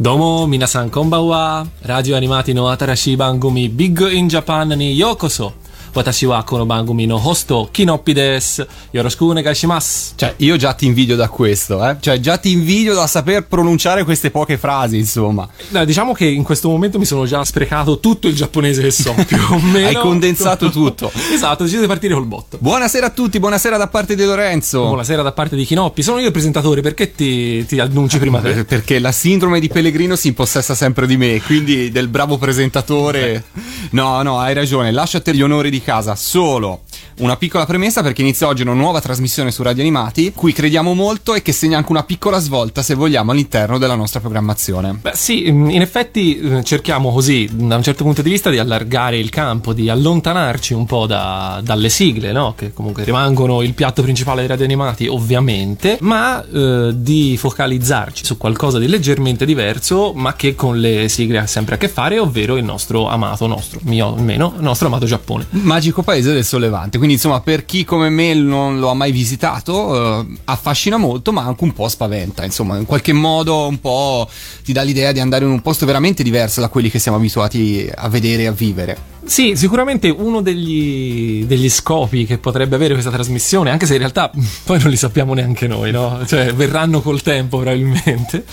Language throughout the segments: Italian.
どうも皆さんこんばんは。ラジオアニマーティの新しい番組ビッグインジャパンにようこそ。私はこの番組のホスト、キノッピです。よろしくお願いします。 Cioè, io già ti invidio da questo, eh. Cioè, già ti invidio da saper pronunciare queste poche frasi, insomma. Dai, diciamo che in questo momento mi sono già sprecato tutto il giapponese che so, più o meno. Hai condensato tutto. esatto, ho deciso di partire col botto. Buonasera a tutti, buonasera da parte di Lorenzo. Buonasera da parte di Chinoppi. Sono io il presentatore, perché ti, ti annunci prima te? Eh, Perché la sindrome di Pellegrino si impossessa sempre di me, quindi del bravo presentatore. No, no, hai ragione, lasciate gli onori di casa. Solo una piccola premessa perché inizia oggi una nuova trasmissione su Radio Animati, cui crediamo molto e che segna anche una piccola svolta, se vogliamo, all'interno della nostra programmazione. Beh, sì, in effetti eh, cerchiamo così, da un certo punto di vista, di allargare il campo, di allontanarci un po' da- dalle sigle, no? Che comunque rimangono il piatto principale dei radio animati, ovviamente, ma eh, di focalizzarci su qualcosa di leggermente diverso, ma che con le sigle ha sempre a che fare, ovvero il nostro amato, nostro, mio almeno, nostro amato Giappone. Magico paese del sollevante. Quindi, insomma, per chi come me non lo ha mai visitato, eh, affascina molto, ma anche un po' spaventa. Insomma, in qualche modo un po' ti dà l'idea di andare in un posto veramente diverso da quelli che siamo abituati a vedere e a vivere. Sì, sicuramente uno degli, degli scopi che potrebbe avere questa trasmissione, anche se in realtà poi non li sappiamo neanche noi, no? Cioè, verranno col tempo probabilmente,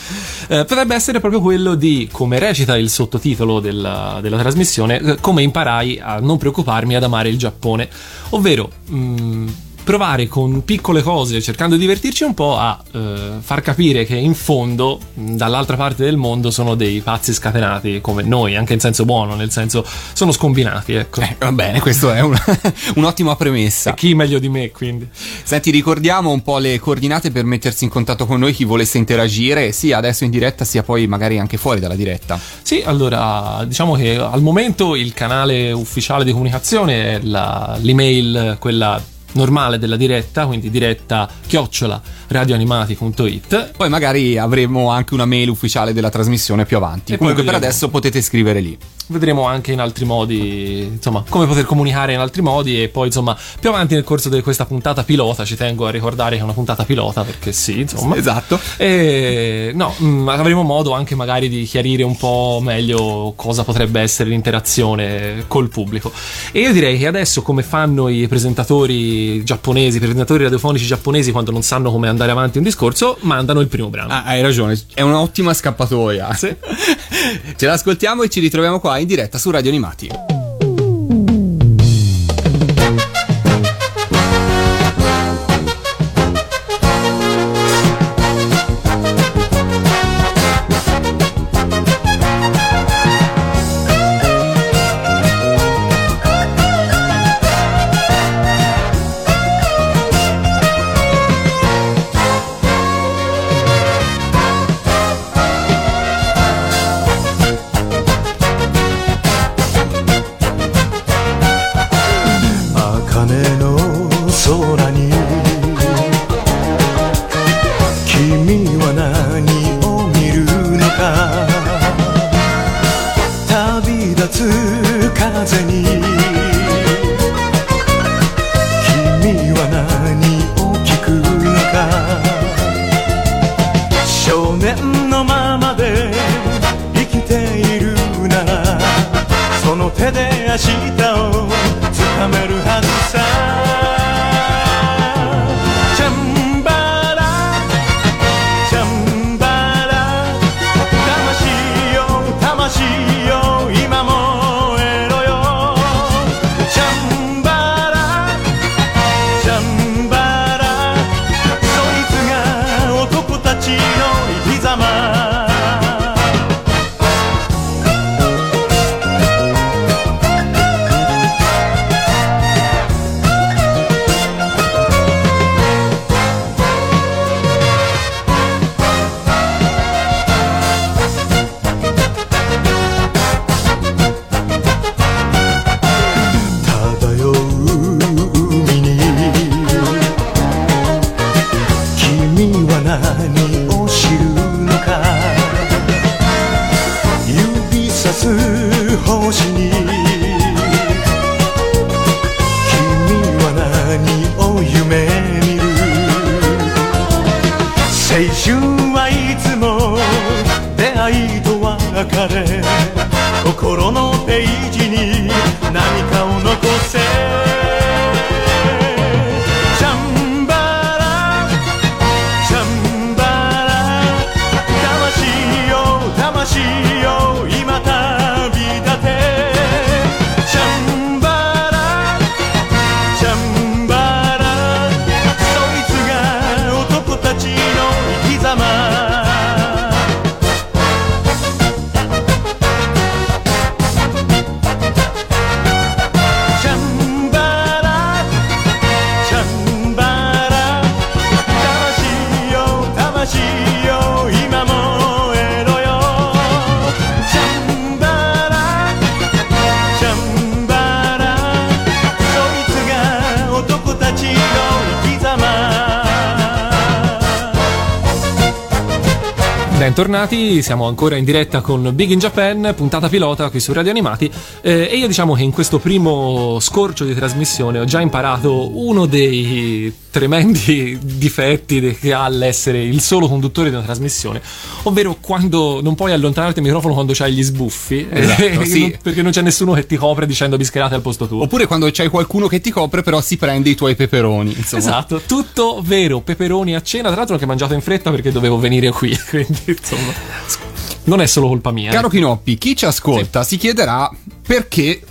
eh, potrebbe essere proprio quello di, come recita il sottotitolo della, della trasmissione, eh, come imparai a non preoccuparmi ad amare il Giappone, ovvero... mh, provare con piccole cose, cercando di divertirci un po' a eh, far capire che in fondo, dall'altra parte del mondo, sono dei pazzi scatenati come noi, anche in senso buono, nel senso sono scombinati, ecco. Eh, va bene, questa è una- un'ottima premessa. E chi meglio di me, quindi? Senti, ricordiamo un po' le coordinate per mettersi in contatto con noi, chi volesse interagire, sia adesso in diretta, sia poi magari anche fuori dalla diretta. Sì, allora, diciamo che al momento il canale ufficiale di comunicazione è la- l'email, quella normale della diretta, quindi diretta chiocciola radioanimati.it. Poi magari avremo anche una mail ufficiale della trasmissione più avanti. E Comunque per adesso potete scrivere lì. Vedremo anche in altri modi, insomma, come poter comunicare in altri modi e poi, insomma, più avanti nel corso di questa puntata pilota, ci tengo a ricordare che è una puntata pilota perché sì, insomma. Esatto. E no, mh, avremo modo anche magari di chiarire un po' meglio cosa potrebbe essere l'interazione col pubblico. E io direi che adesso, come fanno i presentatori giapponesi, i presentatori radiofonici giapponesi quando non sanno come andare avanti un discorso, mandano il primo brano. Ah, hai ragione, è un'ottima scappatoia. Sì. Ce l'ascoltiamo e ci ritroviamo qua in diretta su Radio Animati. Siamo ancora in diretta con Big in Japan, puntata pilota qui su Radio Animati eh, e io diciamo che in questo primo scorcio di trasmissione ho già imparato uno dei tremendi difetti che ha l'essere il solo conduttore di una trasmissione, ovvero quando non puoi allontanarti il microfono quando c'hai gli sbuffi, eh, Esatto, sì. non- perché non c'è nessuno che ti copre dicendo bischerate al posto tuo. Oppure quando c'hai qualcuno che ti copre, però si prende i tuoi peperoni. Insomma. Esatto, tutto vero, peperoni a cena, tra l'altro che ho mangiato in fretta perché dovevo venire qui, quindi insomma non è solo colpa mia. eh. Caro Kinoppi, chi ci ascolta si chiederà perché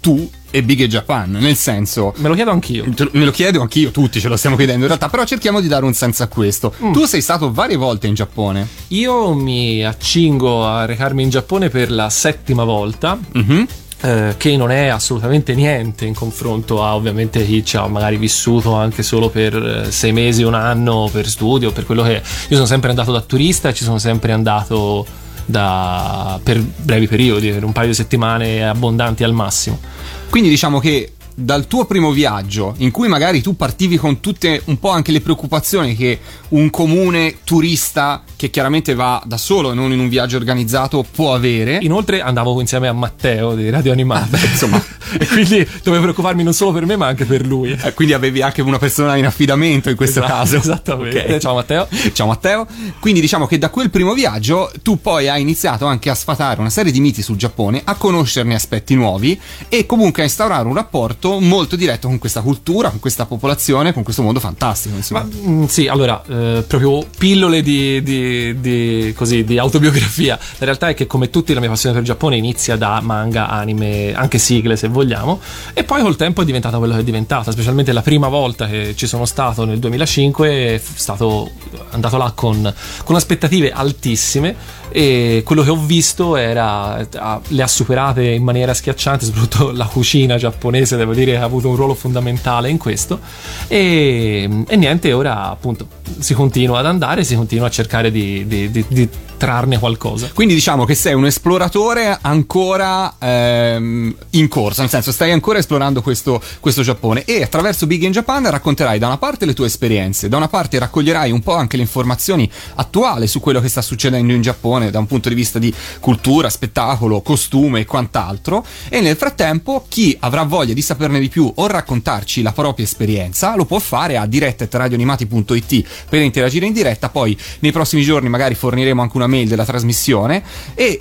tu e Big e Japan. Nel senso. Me lo chiedo anch'io. Me lo chiedo anch'io, tutti ce lo stiamo chiedendo in realtà, però cerchiamo di dare un senso a questo. Mm. Tu sei stato varie volte in Giappone. Io mi accingo a recarmi in Giappone per la settima volta. Mhm. Eh, che non è assolutamente niente in confronto a ovviamente chi ci ha magari vissuto anche solo per eh, sei mesi, un anno per studio, per quello che io sono sempre andato da turista e ci sono sempre andato da, per brevi periodi, per un paio di settimane abbondanti al massimo. Quindi diciamo che dal tuo primo viaggio, in cui magari tu partivi con tutte un po' anche le preoccupazioni che un comune turista che chiaramente va da solo e non in un viaggio organizzato può avere. Inoltre andavo insieme a Matteo di Radio Animata, insomma. e quindi dovevo preoccuparmi non solo per me ma anche per lui. Eh, quindi avevi anche una persona in affidamento in questo Esatto, caso. esattamente. Ok. Ciao Matteo. Ciao Matteo. Quindi diciamo che da quel primo viaggio tu poi hai iniziato anche a sfatare una serie di miti sul Giappone, a conoscerne aspetti nuovi e comunque a instaurare un rapporto molto diretto con questa cultura, con questa popolazione, con questo mondo fantastico. Insomma. Ma mm, sì, allora, eh, proprio pillole di, di- di- così, di autobiografia. La realtà è che, come tutti, la mia passione per il Giappone inizia da manga, anime, anche sigle se vogliamo, e poi col tempo è diventata quello che è diventata. Specialmente la prima volta che ci sono stato nel 2005, è stato andato là con, con aspettative altissime. E quello che ho visto era le ha superate in maniera schiacciante, soprattutto la cucina giapponese, devo dire, che ha avuto un ruolo fondamentale in questo. E, e niente, ora appunto si continua ad andare, si continua a cercare di, di- di- di trarne qualcosa. Quindi diciamo che sei un esploratore ancora ehm, in corsa, nel senso stai ancora esplorando questo, questo Giappone e attraverso Big in Japan racconterai da una parte le tue esperienze, da una parte raccoglierai un po' anche le informazioni attuali su quello che sta succedendo in Giappone da un punto di vista di cultura, spettacolo, costume e quant'altro e nel frattempo chi avrà voglia di saperne di più o raccontarci la propria esperienza lo può fare a diretta.radioanimati.it per interagire in diretta, poi nei prossimi giorni magari forniremo anche una mail della trasmissione e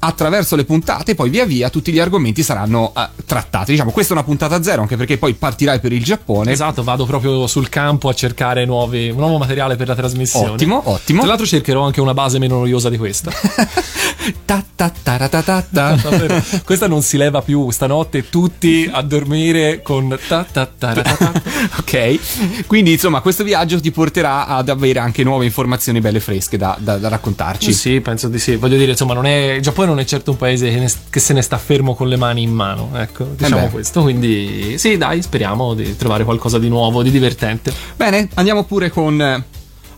attraverso le puntate poi via via tutti gli argomenti saranno eh, trattati. Diciamo, questa è una puntata zero anche perché poi partirai per il Giappone. Esatto, vado proprio sul campo a cercare nuovi, nuovo materiale per la trasmissione. Ottimo, ottimo. Tra l'altro cercherò anche una base meno noiosa di questa. Ta ta ta ta ta ta. Questa non si leva più, stanotte tutti a dormire con ta ta ta ta ta. ok, quindi insomma questo viaggio ti porterà ad avere anche nuove informazioni belle fresche da, da- da raccontarci. Sì, penso di sì. Voglio dire, insomma, non è, il Giappone non è certo un paese che, ne- che se ne sta fermo con le mani in mano. Ecco, diciamo beh. questo. Quindi, sì, dai, speriamo di trovare qualcosa di nuovo, di divertente. Bene, andiamo pure con... eh,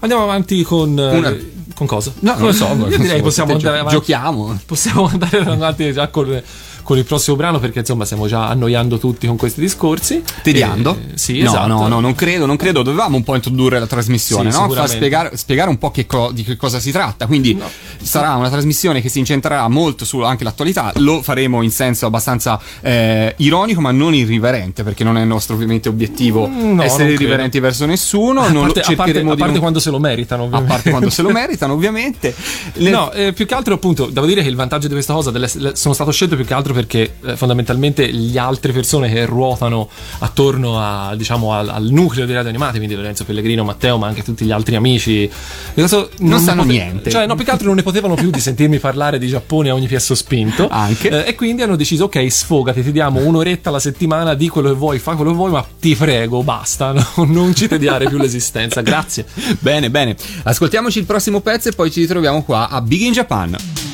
Andiamo avanti con. eh, Una- Con cosa? No, non lo so. Io direi possiamo Gio- andare avanti. Giochiamo. Possiamo andare avanti già con, con il prossimo brano perché insomma stiamo già annoiando tutti con questi discorsi. Tediando? Eh, sì, no, esatto. no, no, non credo, non credo. Dovevamo un po' introdurre la trasmissione, Sì, no? Far spiegare, spiegare un po' che co- di che cosa si tratta. Quindi No. sarà una trasmissione che si incentrerà molto su anche l'attualità. Lo faremo in senso abbastanza eh, ironico, ma non irriverente, perché non è il nostro ovviamente obiettivo Mm, no, essere irriverenti verso nessuno. A parte, a parte- a parte non- quando se lo meritano, a ovviamente. parte quando se lo meritano, ovviamente. Le- No, eh, più che altro appunto, devo dire che il vantaggio di questa cosa delle- le- sono stato scelto più che altro perché eh, fondamentalmente le altre persone che ruotano attorno a, diciamo, al, al nucleo dei radio animati, quindi Lorenzo Pellegrino, Matteo, ma anche tutti gli altri amici, Non ne sanno niente. Cioè, no, più che altro non ne potevano più di sentirmi parlare di Giappone a ogni piasso spinto. Anche. Eh, e quindi hanno deciso, ok, sfogati, ti diamo un'oretta alla settimana, di quello che vuoi, fa quello che vuoi, ma ti prego, basta, no? non ci tediare più l'esistenza, grazie. Bene, bene. Ascoltiamoci il prossimo pezzo e poi ci ritroviamo qua a Big in Japan.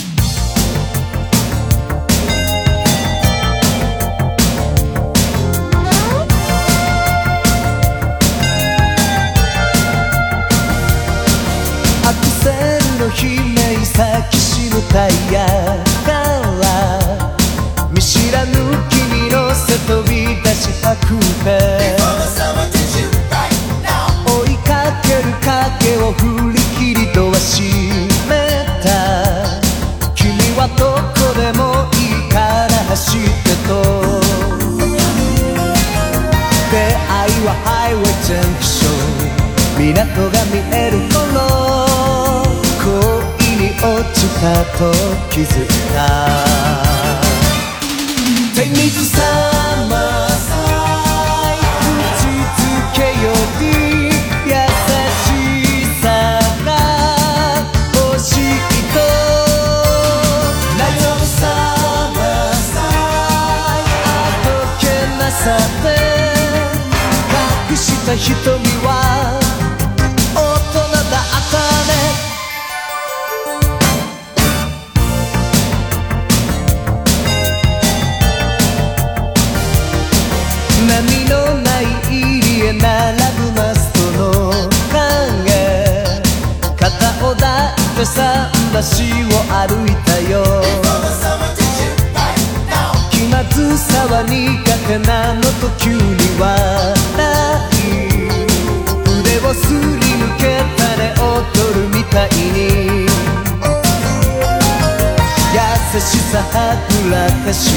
はぐらかし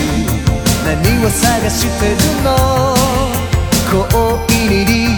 何を探してるの？恋に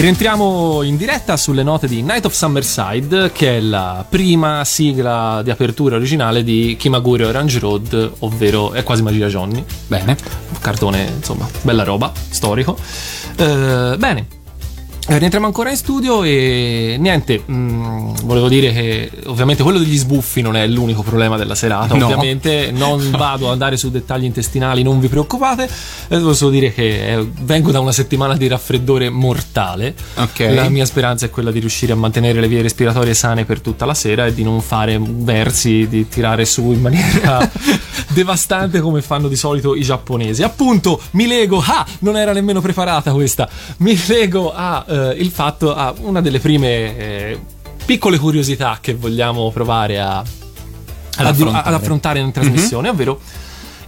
E rientriamo in diretta sulle note di Night of Summerside, che è la prima sigla di apertura originale di Kimagure Orange Road, ovvero è quasi Magia Johnny. Bene. Cartone, insomma, bella roba, storico. Eh, bene. Eh, Rientriamo ancora in studio e niente, mh, volevo dire che ovviamente quello degli sbuffi non è l'unico problema della serata, No. ovviamente non vado ad andare su dettagli intestinali, non vi preoccupate, eh, devo solo dire che eh, vengo da una settimana di raffreddore mortale, Ok. la mia speranza è quella di riuscire a mantenere le vie respiratorie sane per tutta la sera e di non fare versi, di tirare su in maniera devastante come fanno di solito i giapponesi. Appunto, mi lego, ah, non era nemmeno preparata questa, mi lego a eh, il fatto, a una delle prime eh, piccole curiosità che vogliamo provare a, ad, affrontare. ad affrontare in trasmissione, ovvero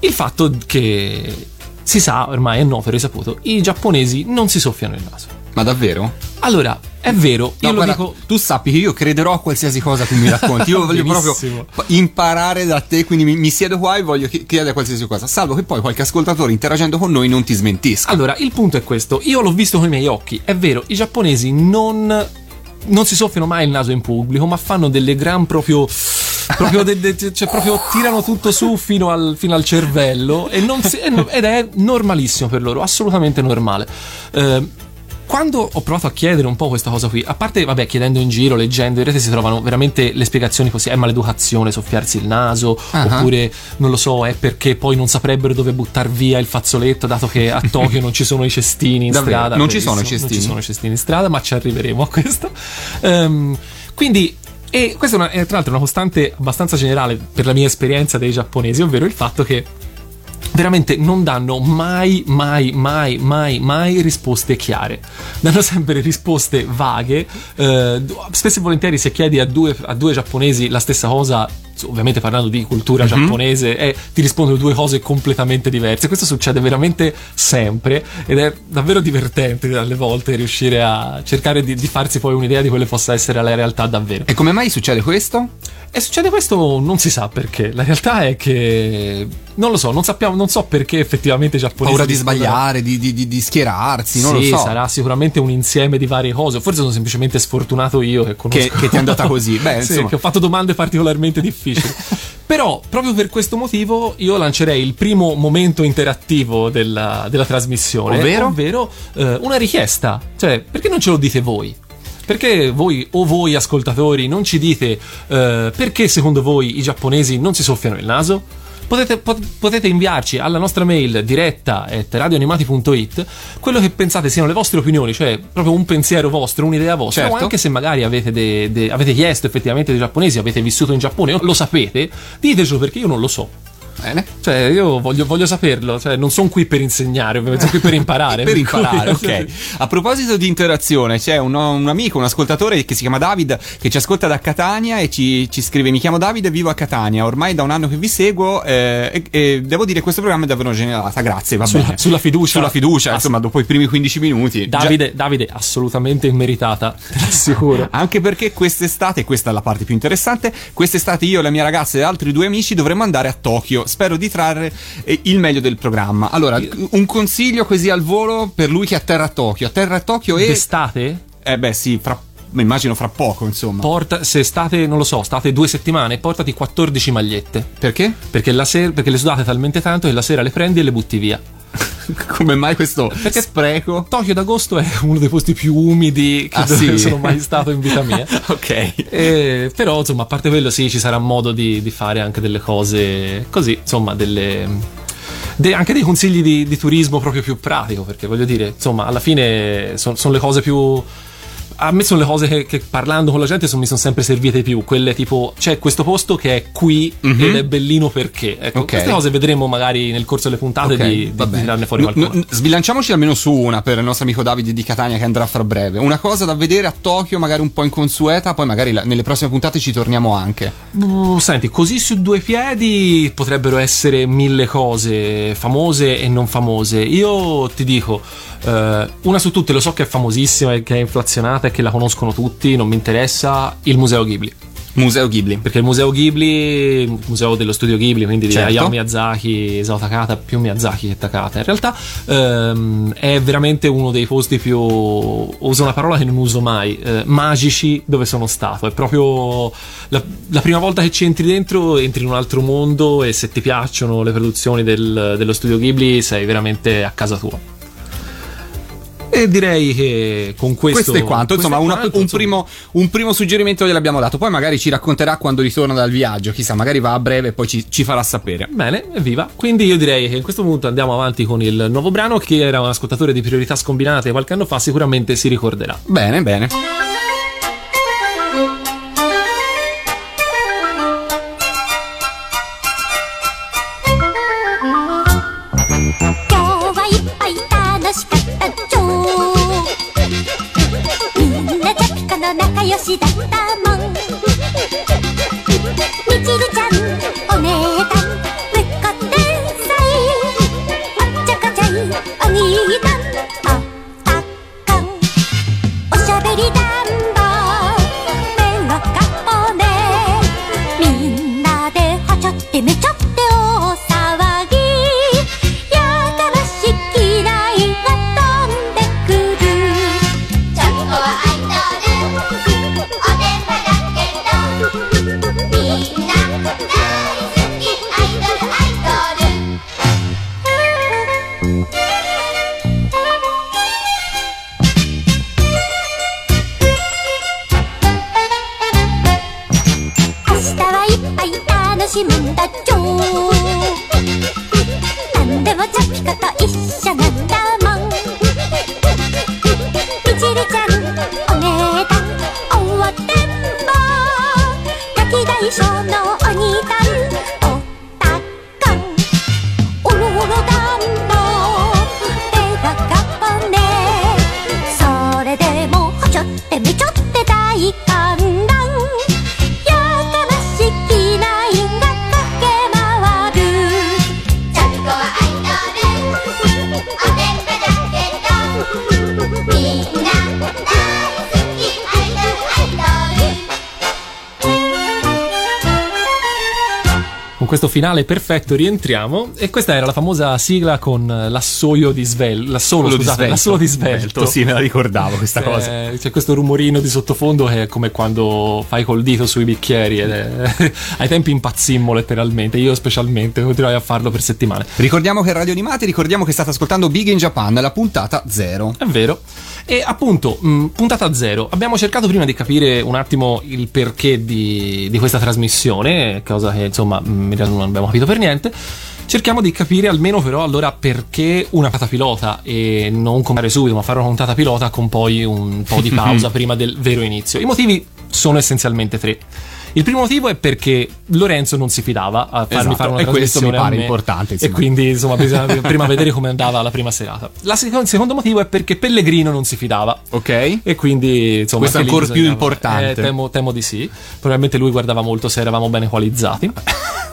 il fatto che si sa, ormai è noto e risaputo, i giapponesi non si soffiano il naso. Ma davvero? Allora, è vero, io No, lo guarda, dico Tu sappi che io crederò a qualsiasi cosa tu mi racconti. Io voglio proprio imparare da te, quindi mi, mi siedo qua e voglio chi- chiedere qualsiasi cosa. Salvo che poi qualche ascoltatore interagendo con noi non ti smentisca. Allora, il punto è questo: io l'ho visto con i miei occhi. È vero, i giapponesi non. Non si soffiano mai il naso in pubblico, ma fanno delle gran proprio. proprio de- de- cioè, proprio tirano tutto su fino al, fino al cervello e non si- ed è normalissimo per loro, assolutamente normale. Eh, quando ho provato a chiedere un po' questa cosa qui, a parte, vabbè, chiedendo in giro, leggendo, in rete si trovano veramente le spiegazioni così: è maleducazione soffiarsi il naso, Ah. oppure non lo so, è perché poi non saprebbero dove buttare via il fazzoletto, dato che a Tokyo non ci sono i cestini in Davvero? strada. Non ci sono i cestini? Non ci sono i cestini in strada, ma ci arriveremo a questo. Ehm, quindi. E questa è, una- è tra l'altro una costante abbastanza generale per la mia esperienza dei giapponesi, ovvero il fatto che veramente non danno mai, mai, mai, mai, mai risposte chiare. Danno sempre risposte vaghe. eh, spesso e volentieri se chiedi a due, a due giapponesi la stessa cosa, ovviamente parlando di cultura giapponese, eh, ti rispondono due cose completamente diverse. Questo succede veramente sempre ed è davvero divertente alle volte riuscire a cercare di, di farsi poi un'idea di quelle possa essere la realtà davvero. E come mai succede questo? E succede questo non si sa perché. La realtà è che non lo so, non sappiamo, non so perché effettivamente i giapponesi Paura di sbagliare, di, di- di- schierarsi, non sì, lo so. sarà sicuramente un insieme di varie cose. Forse sono semplicemente sfortunato io che conosco. Che- che ti è andata così. Beh, Sì, insomma. che ho fatto domande particolarmente difficili. Però, proprio per questo motivo, io lancerei il primo momento interattivo della, della trasmissione. Ovvero? Ovvero eh, una richiesta. Cioè, perché non ce lo dite voi? Perché voi o voi ascoltatori non ci dite eh, perché secondo voi i giapponesi non si soffiano il naso? Potete, pot- potete inviarci alla nostra mail diretta at radioanimati.it quello che pensate siano le vostre opinioni, cioè proprio un pensiero vostro, un'idea vostra, Certo. o anche se magari avete, de- de- avete chiesto effettivamente dei giapponesi, avete vissuto in Giappone, o lo sapete, ditecelo perché io non lo so. Bene. Cioè, io voglio, voglio saperlo, cioè, non sono qui per insegnare, ovviamente, sono qui per imparare. per imparare, ok. A proposito di interazione, c'è un, un amico, un ascoltatore che si chiama David che ci ascolta da Catania e ci, ci scrive: Mi chiamo David e vivo a Catania. Ormai da un anno che vi seguo eh, e, e devo dire questo programma è davvero generata. Grazie, va Sulla- bene. sulla fiducia. Sulla fiducia, insomma, dopo i primi 15 minuti. Già- Davide, Davide, assolutamente immeritata, te l'assicuro. Anche perché quest'estate, questa è la parte più interessante, quest'estate io, la mia ragazza e altri due amici dovremmo andare a Tokyo. Spero di trarre eh, il meglio del programma. Allora, un consiglio così al volo per lui che atterra a Tokyo. Atterra a Tokyo e... D'estate? Eh beh sì, fra, immagino fra poco insomma. Porta, se state, non lo so, state due settimane, portati 14 magliette. Perché? Perché, la sera, perché le sudate talmente tanto che la sera le prendi e le butti via. Come mai questo Perché- spreco? Tokyo d'agosto è uno dei posti più umidi che Ah, sì? sono mai stato in vita mia. ok. Eh, però, insomma, a parte quello, sì, ci sarà modo di, di fare anche delle cose così, insomma, delle. de- anche dei consigli di, di turismo proprio più pratico, perché voglio dire, insomma, alla fine sono le cose più. A me sono le cose che, che parlando con la gente mi sono sempre servite più. Quelle tipo, c'è questo posto che è qui ed è bellino perché. Ecco, Mhm. Ok. queste cose vedremo magari nel corso delle puntate Ok, di, di, di tirarne fuori No, qualcuno. no, sbilanciamoci almeno su una per il nostro amico Davide di Catania che andrà fra breve. Una cosa da vedere a Tokyo, magari un po' inconsueta, poi magari la- nelle prossime puntate ci torniamo anche. Mm, Senti, così su due piedi potrebbero essere mille cose famose e non famose. Io ti dico, eh, una su tutte lo so che è famosissima e che è inflazionata che la conoscono tutti, non mi interessa, il Museo Ghibli. Museo Ghibli. perché il museo Ghibli, il museo dello studio Ghibli, quindi di Certo. Hayao Miyazaki, Isao Takata, più Miyazaki che Takata, in realtà ehm, è veramente uno dei posti più, uso una parola che non uso mai, eh, magici dove sono stato. È proprio la, la prima volta che ci entri dentro, entri in un altro mondo e se ti piacciono le produzioni del- dello studio Ghibli sei veramente a casa tua. E direi che con questo... Questo è quanto, insomma, una- quanto, un, primo, un primo suggerimento gliel'abbiamo dato. Poi magari ci racconterà quando ritorna dal viaggio. Chissà, magari va a breve e poi ci, ci farà sapere. Bene, evviva. Quindi io direi che in questo punto andiamo avanti con il nuovo brano. Chi era un ascoltatore di priorità scombinate qualche anno fa sicuramente si ricorderà. Bene, bene.「の仲良しだったもん」「みちるちゃんお姉さんぶっこ天才」「おっちょこちょいお兄さんおったかん」「おしゃべりだんぼメロカポネ」「みんなではちゃってめちゃっ finale perfetto rientriamo. E questa era la famosa sigla con l'assoio di svelto. L'assolo, Solo di scusate, svelto. l'assolo di svelto. Sì, me la ricordavo questa cosa. Eh, C'è questo rumorino di sottofondo che è come quando fai col dito sui bicchieri. Ed è... Ai tempi impazzimmo letteralmente, io specialmente, continuai a farlo per settimane. Ricordiamo che Radio Animati, ricordiamo che state ascoltando Big in Japan, la puntata 0. È vero. E appunto, mh, puntata zero, abbiamo cercato prima di capire un attimo il perché di, di questa trasmissione, cosa che insomma mh, in realtà non abbiamo capito per niente. Cerchiamo di capire almeno però allora perché una puntata pilota e non comprare subito, ma fare una puntata pilota con poi un po' di pausa prima del vero inizio. I motivi sono essenzialmente tre. Il primo motivo è perché Lorenzo non si fidava a farmi Esatto, fare una e questo mi pare importante, E insomma. quindi insomma bisogna prima vedere come andava la prima serata. La seco- il secondo motivo è perché Pellegrino non si fidava. Ok? E quindi insomma Questo è ancora più importante. eh, temo, temo di sì. Probabilmente lui guardava molto se eravamo bene qualizzati.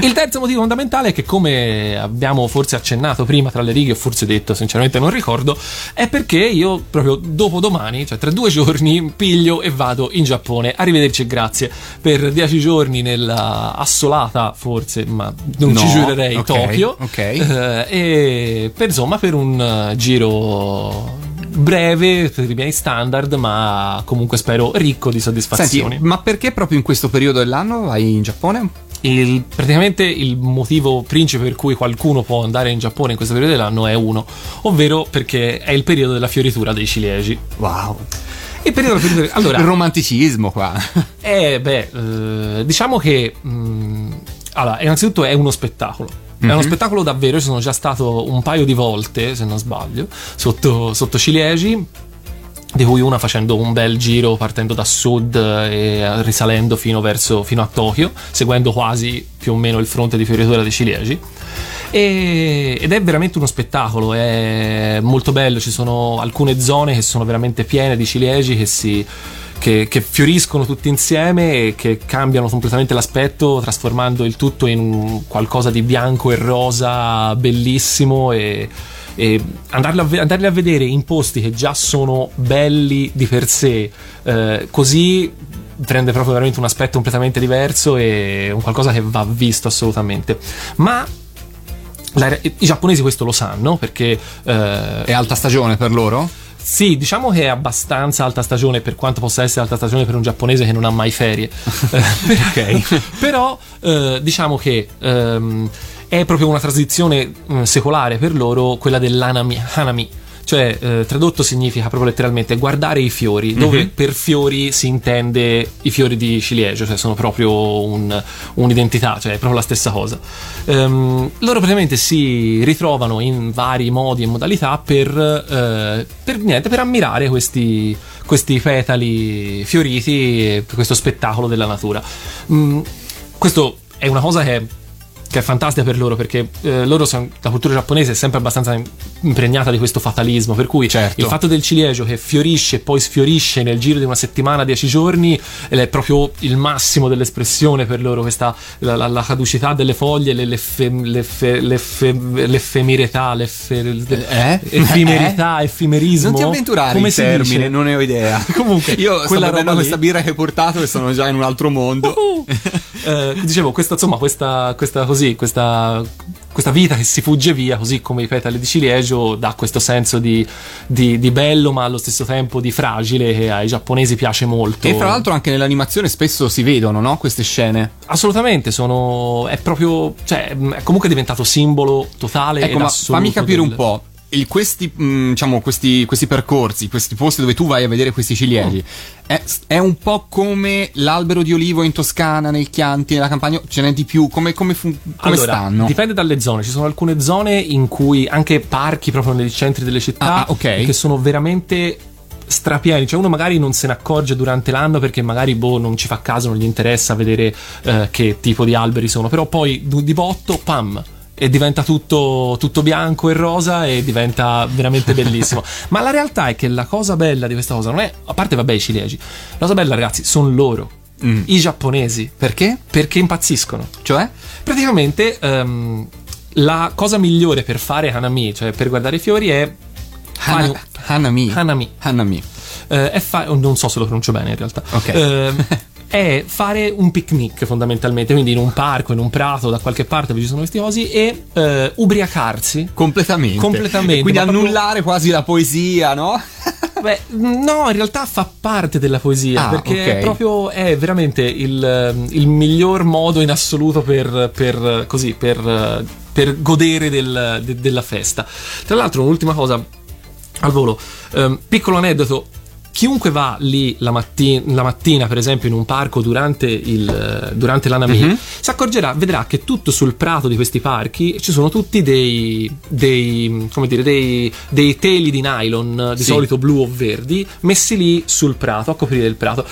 Il terzo motivo fondamentale è che, come abbiamo forse accennato prima tra le righe, o forse detto, sinceramente non ricordo, è perché io proprio dopo domani, cioè tra due giorni, piglio e vado in Giappone. Arrivederci e grazie per dieci giorni nella assolata, forse, ma non No, ci giurerei, ok, Tokyo. ok. Eh, e per insomma, per un eh, giro breve per i miei standard, ma comunque spero ricco di soddisfazioni. Senti, ma perché proprio in questo periodo dell'anno vai in Giappone? Il- praticamente il motivo principe per cui qualcuno può andare in Giappone in questo periodo dell'anno è uno, ovvero perché è il periodo della fioritura dei ciliegi. Wow. Il periodo della fioritura. Allora, Il romanticismo qua. eh, beh, eh, diciamo che. mh, allora, innanzitutto è uno spettacolo. È uno spettacolo davvero. Io sono già stato un paio di volte, se non sbaglio, sotto, sotto ciliegi. Di cui una facendo un bel giro partendo da sud e risalendo fino, verso, fino a Tokyo, seguendo quasi più o meno il fronte di fioritura dei ciliegi. E- ed è veramente uno spettacolo, è molto bello. Ci sono alcune zone che sono veramente piene di ciliegi che si. Che, che fioriscono tutti insieme e che cambiano completamente l'aspetto, trasformando il tutto in qualcosa di bianco e rosa bellissimo. E, e andarli, a, andarli a vedere in posti che già sono belli di per sé, eh, così prende proprio veramente un aspetto completamente diverso e un qualcosa che va visto assolutamente. Ma la- i giapponesi questo lo sanno perché eh, È alta stagione per loro? sì, diciamo che è abbastanza alta stagione per quanto possa essere alta stagione per un giapponese che non ha mai ferie. Eh, Ok. Però eh, diciamo che ehm, è proprio una transizione mm, secolare per loro quella dell'anami. Hanami. Cioè, eh, tradotto significa proprio letteralmente guardare i fiori, dove per fiori si intende i fiori di ciliegio, cioè sono proprio un- un'identità, cioè è proprio la stessa cosa. Ehm, loro praticamente si ritrovano in vari modi e modalità per, eh, per, niente, per ammirare questi, questi petali fioriti e questo spettacolo della natura. Mm, questo è una cosa che che è fantastica per loro perché eh, loro sono, la cultura giapponese è sempre abbastanza impregnata di questo fatalismo per cui Certo. il fatto del ciliegio che fiorisce e poi sfiorisce nel giro di una settimana, dieci giorni è proprio il massimo dell'espressione per loro questa la, la- la caducità delle foglie le- l'effe- l'effe- l'effe- l'effemerità l'effe- effemerità effimerismo Non ti avventurare come si termine, dice? non ne ho idea. Comunque, io quella roba questa birra che hai portato e sono già in un altro mondo. Uh! Eh, dicevo, questa, insomma, questa, questa così, questa, questa vita che si fugge via, così come i petali di ciliegio, dà questo senso di, di- di bello, ma allo stesso tempo di fragile, che ai giapponesi piace molto. E fra l'altro anche nell'animazione spesso si vedono, no? Queste scene. assolutamente, sono, è proprio, cioè, è comunque diventato simbolo totale. Ecco, ma fammi capire del- un po'. Il- questi, mh, diciamo, questi, questi percorsi, questi posti dove tu vai a vedere questi ciliegi, è, è un po' come l'albero di olivo in Toscana, nel Chianti, nella campagna, ce n'è di più, come, come, fu- come Allora, stanno? Dipende dalle zone. Ci sono alcune zone in cui anche parchi proprio nei centri delle città Ah, ah, ok. che sono veramente strapieni, cioè uno magari non se ne accorge durante l'anno perché magari boh, non ci fa caso, non gli interessa vedere eh, che tipo di alberi sono, però poi di botto, pam, e diventa tutto, tutto bianco e rosa e diventa veramente bellissimo. Ma la realtà è che la cosa bella di questa cosa non è, a parte vabbè i ciliegi, la cosa bella ragazzi sono loro, Mm. i giapponesi, Perché? perché impazziscono. Cioè? Praticamente ehm, la cosa migliore per fare Hanami, cioè per guardare i fiori, è Hana- un- Hanami. Hanami. Hanami. eh, è fa- non so se lo pronuncio bene in realtà. Ok. Ehm, è fare un picnic fondamentalmente, quindi in un parco, in un prato, da qualche parte dove ci sono questi cosi e eh, ubriacarsi. Completamente. Completamente, Quindi ma proprio- annullare quasi la poesia, no? Beh, no, in realtà fa parte della poesia Ah, perché ok. è proprio è veramente il, ehm, il miglior modo in assoluto per, per, così, per, eh, per godere del- de- della festa. Tra l'altro, un'ultima cosa al volo, ehm, piccolo aneddoto. Chiunque va lì la, matti- la mattina, per esempio, in un parco durante, il, durante l'Anami, Mhm. si accorgerà, vedrà che tutto sul prato di questi parchi ci sono tutti dei, dei, come dire, dei, dei teli di nylon, di Sì. solito blu o verdi, messi lì sul prato, a coprire il prato.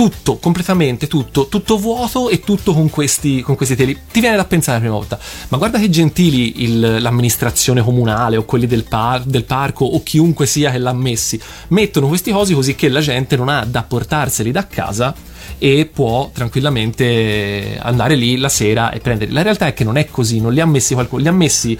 Tutto, completamente tutto, tutto vuoto e tutto con questi, con questi teli. Ti viene da pensare la prima volta, ma guarda che gentili il- l'amministrazione comunale o quelli del, par- del parco o chiunque sia che l'ha messi. Mettono questi cosi così che la gente non ha da portarseli da casa e può tranquillamente andare lì la sera e prenderli. La realtà è che non è così, non li ha messi qualcuno, li ha messi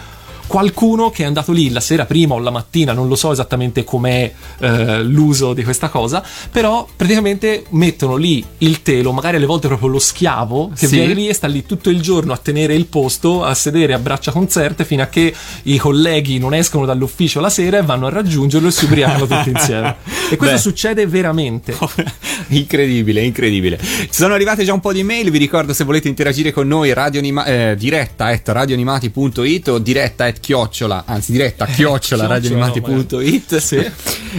qualcuno che è andato lì la sera prima o la mattina, non lo so esattamente com'è eh, l'uso di questa cosa, però praticamente mettono lì il telo, magari alle volte proprio lo schiavo che Sì. viene lì e sta lì tutto il giorno a tenere il posto, a sedere a braccia concerte fino a che i colleghi non escono dall'ufficio la sera e vanno a raggiungerlo e si ubriacano tutti insieme. E questo Beh. succede veramente. incredibile, incredibile. Ci sono arrivate già un po' di mail, vi ricordo se volete interagire con noi radio anima- eh, diretta at radioanimati.it o diretta at chiocciola, anzi diretta chiocciola Chiocciola, radioanimati.it Sì.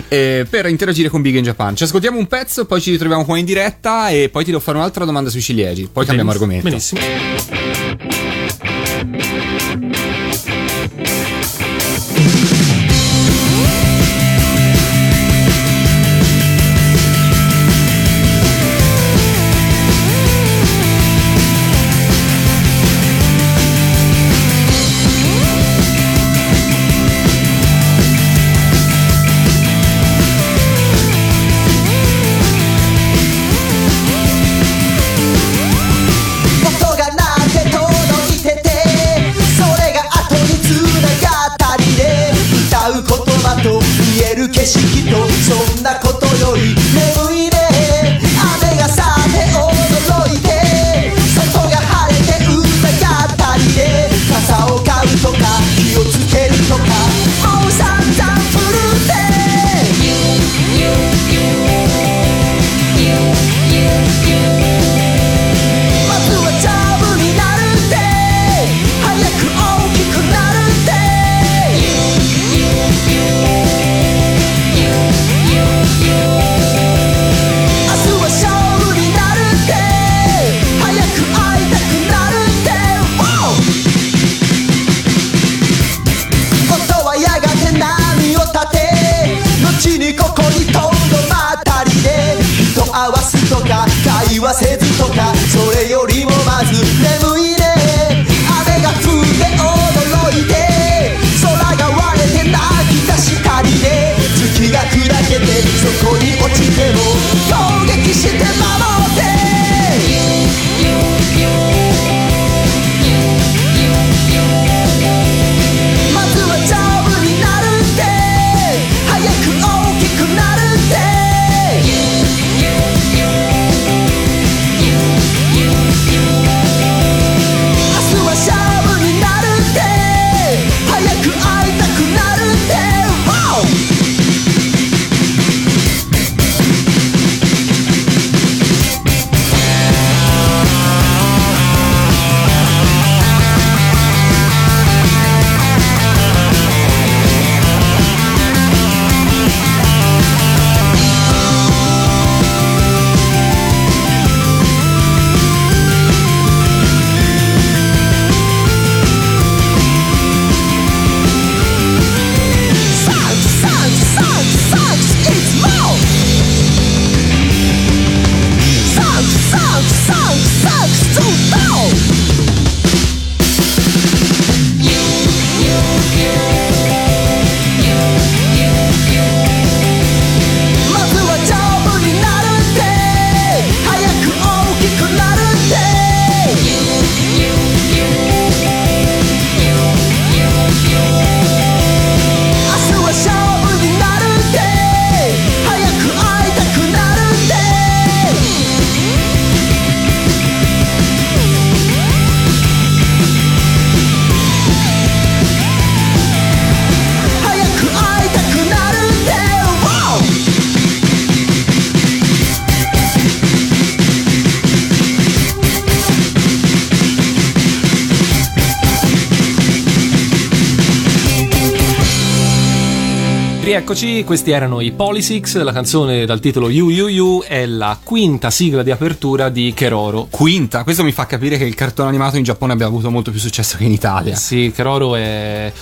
eh, per interagire con Big in Japan. Ci ascoltiamo un pezzo, poi ci ritroviamo qua in diretta e poi ti devo fare un'altra domanda sui ciliegi, poi cambiamo argomento. Benissimo.「Rieccoci, questi erano i Polysix, la canzone dal titolo You You You è la quinta sigla di apertura di Keroro. Quinta, questo mi fa capire che il cartone animato in Giappone abbia avuto molto più successo che in Italia. Sì, Keroro è...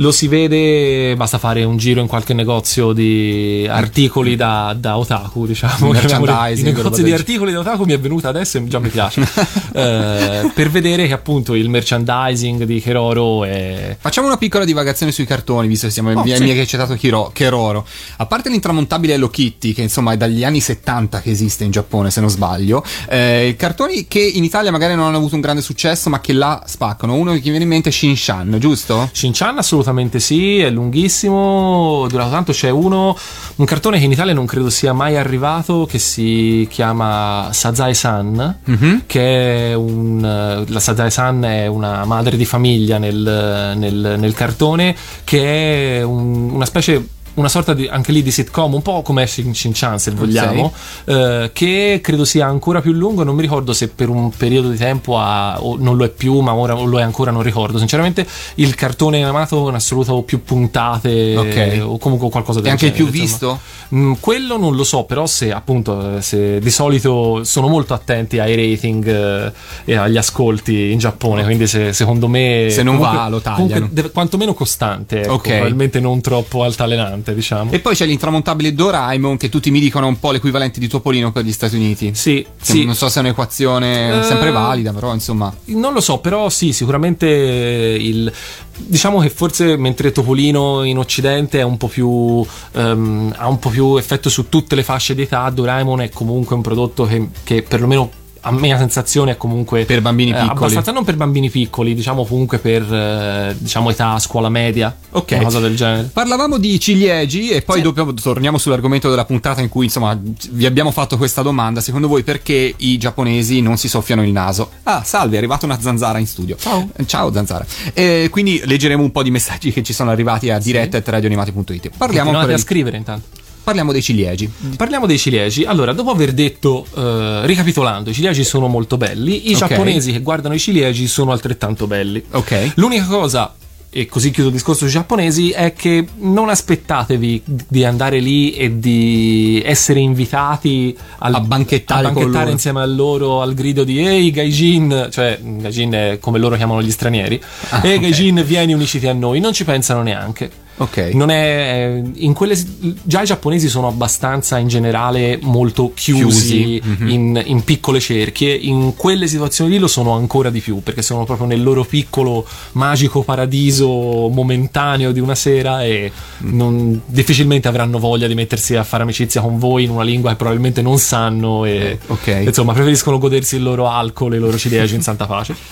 Lo si vede, basta fare un giro in qualche negozio di articoli da, da otaku, diciamo. Merchandising, I negozi di articoli da otaku mi è venuta adesso e già mi piace. Eh, per vedere che appunto il merchandising di Keroro è... Facciamo una piccola divagazione sui cartoni, visto che siamo Oh, mi, sì. mi hai citato Kiro- Keroro. A parte l'intramontabile Hello Kitty, che insomma è dagli anni 70 che esiste in Giappone, se non sbaglio, eh, cartoni che in Italia magari non hanno avuto un grande successo, ma che là spaccano. Uno che mi viene in mente è Shin-Chan, giusto? Shin-Chan assolutamente sì, è lunghissimo, durato tanto, c'è uno, un cartone che in Italia non credo sia mai arrivato, che si chiama Sazae-san, Mhm. che è un... La Sazae-san è una madre di famiglia nel, nel- nel cartone, che è un- una specie... Una sorta di, anche lì di sitcom, un po' come Shin Shin-Chan se vogliamo, eh, che credo sia ancora più lungo. Non mi ricordo se per un periodo di tempo ha, o non lo è più, ma ora lo è ancora, non ricordo. Sinceramente, il cartone animato in assoluto più puntate Ok. o comunque qualcosa del E anche il genere, più insomma. visto? Mm, quello non lo so, però se appunto eh, se di solito sono molto attenti ai rating eh, e agli ascolti in Giappone, quindi se, secondo me Se non comunque- va, lo tagliano. comunque deve- quantomeno costante, ecco, Ok. probabilmente non troppo altalenante, diciamo. E poi c'è l'intramontabile Doraemon, che tutti mi dicono un po' l'equivalente di Topolino per gli Stati Uniti. sì, sì. Non so se è un'equazione Eh, sempre valida, però insomma. Non lo so, però sì, sicuramente il. Diciamo che forse mentre Topolino in Occidente è un po' più. ehm, ha un po' più effetto su tutte le fasce di età, Doraemon è comunque un prodotto che, che perlomeno. A me la sensazione è comunque Per bambini eh, piccoli. abbastanza non per bambini piccoli, diciamo comunque per eh, diciamo età scuola media, Ok. una cosa del genere. Parlavamo di ciliegi e poi Sì. dopo torniamo sull'argomento della puntata in cui insomma vi abbiamo fatto questa domanda. Secondo voi perché i giapponesi non si soffiano il naso? Ah, salve, è arrivata una zanzara in studio. Ciao. Ciao zanzara. E quindi leggeremo un po' di messaggi che ci sono arrivati a diretta.radioanimati.it. Parliamo, Continuate per- a scrivere intanto. Parliamo dei ciliegi. Parliamo dei ciliegi. Allora, dopo aver detto, eh, ricapitolando, i ciliegi sono molto belli, i Ok. giapponesi che guardano i ciliegi sono altrettanto belli. Ok. L'unica cosa, e così chiudo il discorso sui giapponesi, è che non aspettatevi di andare lì e di essere invitati al- A banchettare a banchettare insieme a loro al grido di Ehi gaijin, cioè gaijin è come loro chiamano gli stranieri. Ah, Ehi ok. gaijin, vieni uniciti a noi. Non ci pensano neanche. Ok. Non è, in quelle, già i giapponesi sono abbastanza in generale molto chiusi, Chiusi, mhm. in, in piccole cerchie, in quelle situazioni lì lo sono ancora di più perché sono proprio nel loro piccolo magico paradiso momentaneo di una sera e non- difficilmente avranno voglia di mettersi a fare amicizia con voi in una lingua che probabilmente non sanno e Ok. insomma preferiscono godersi il loro alcol e i loro ciliegie in santa pace.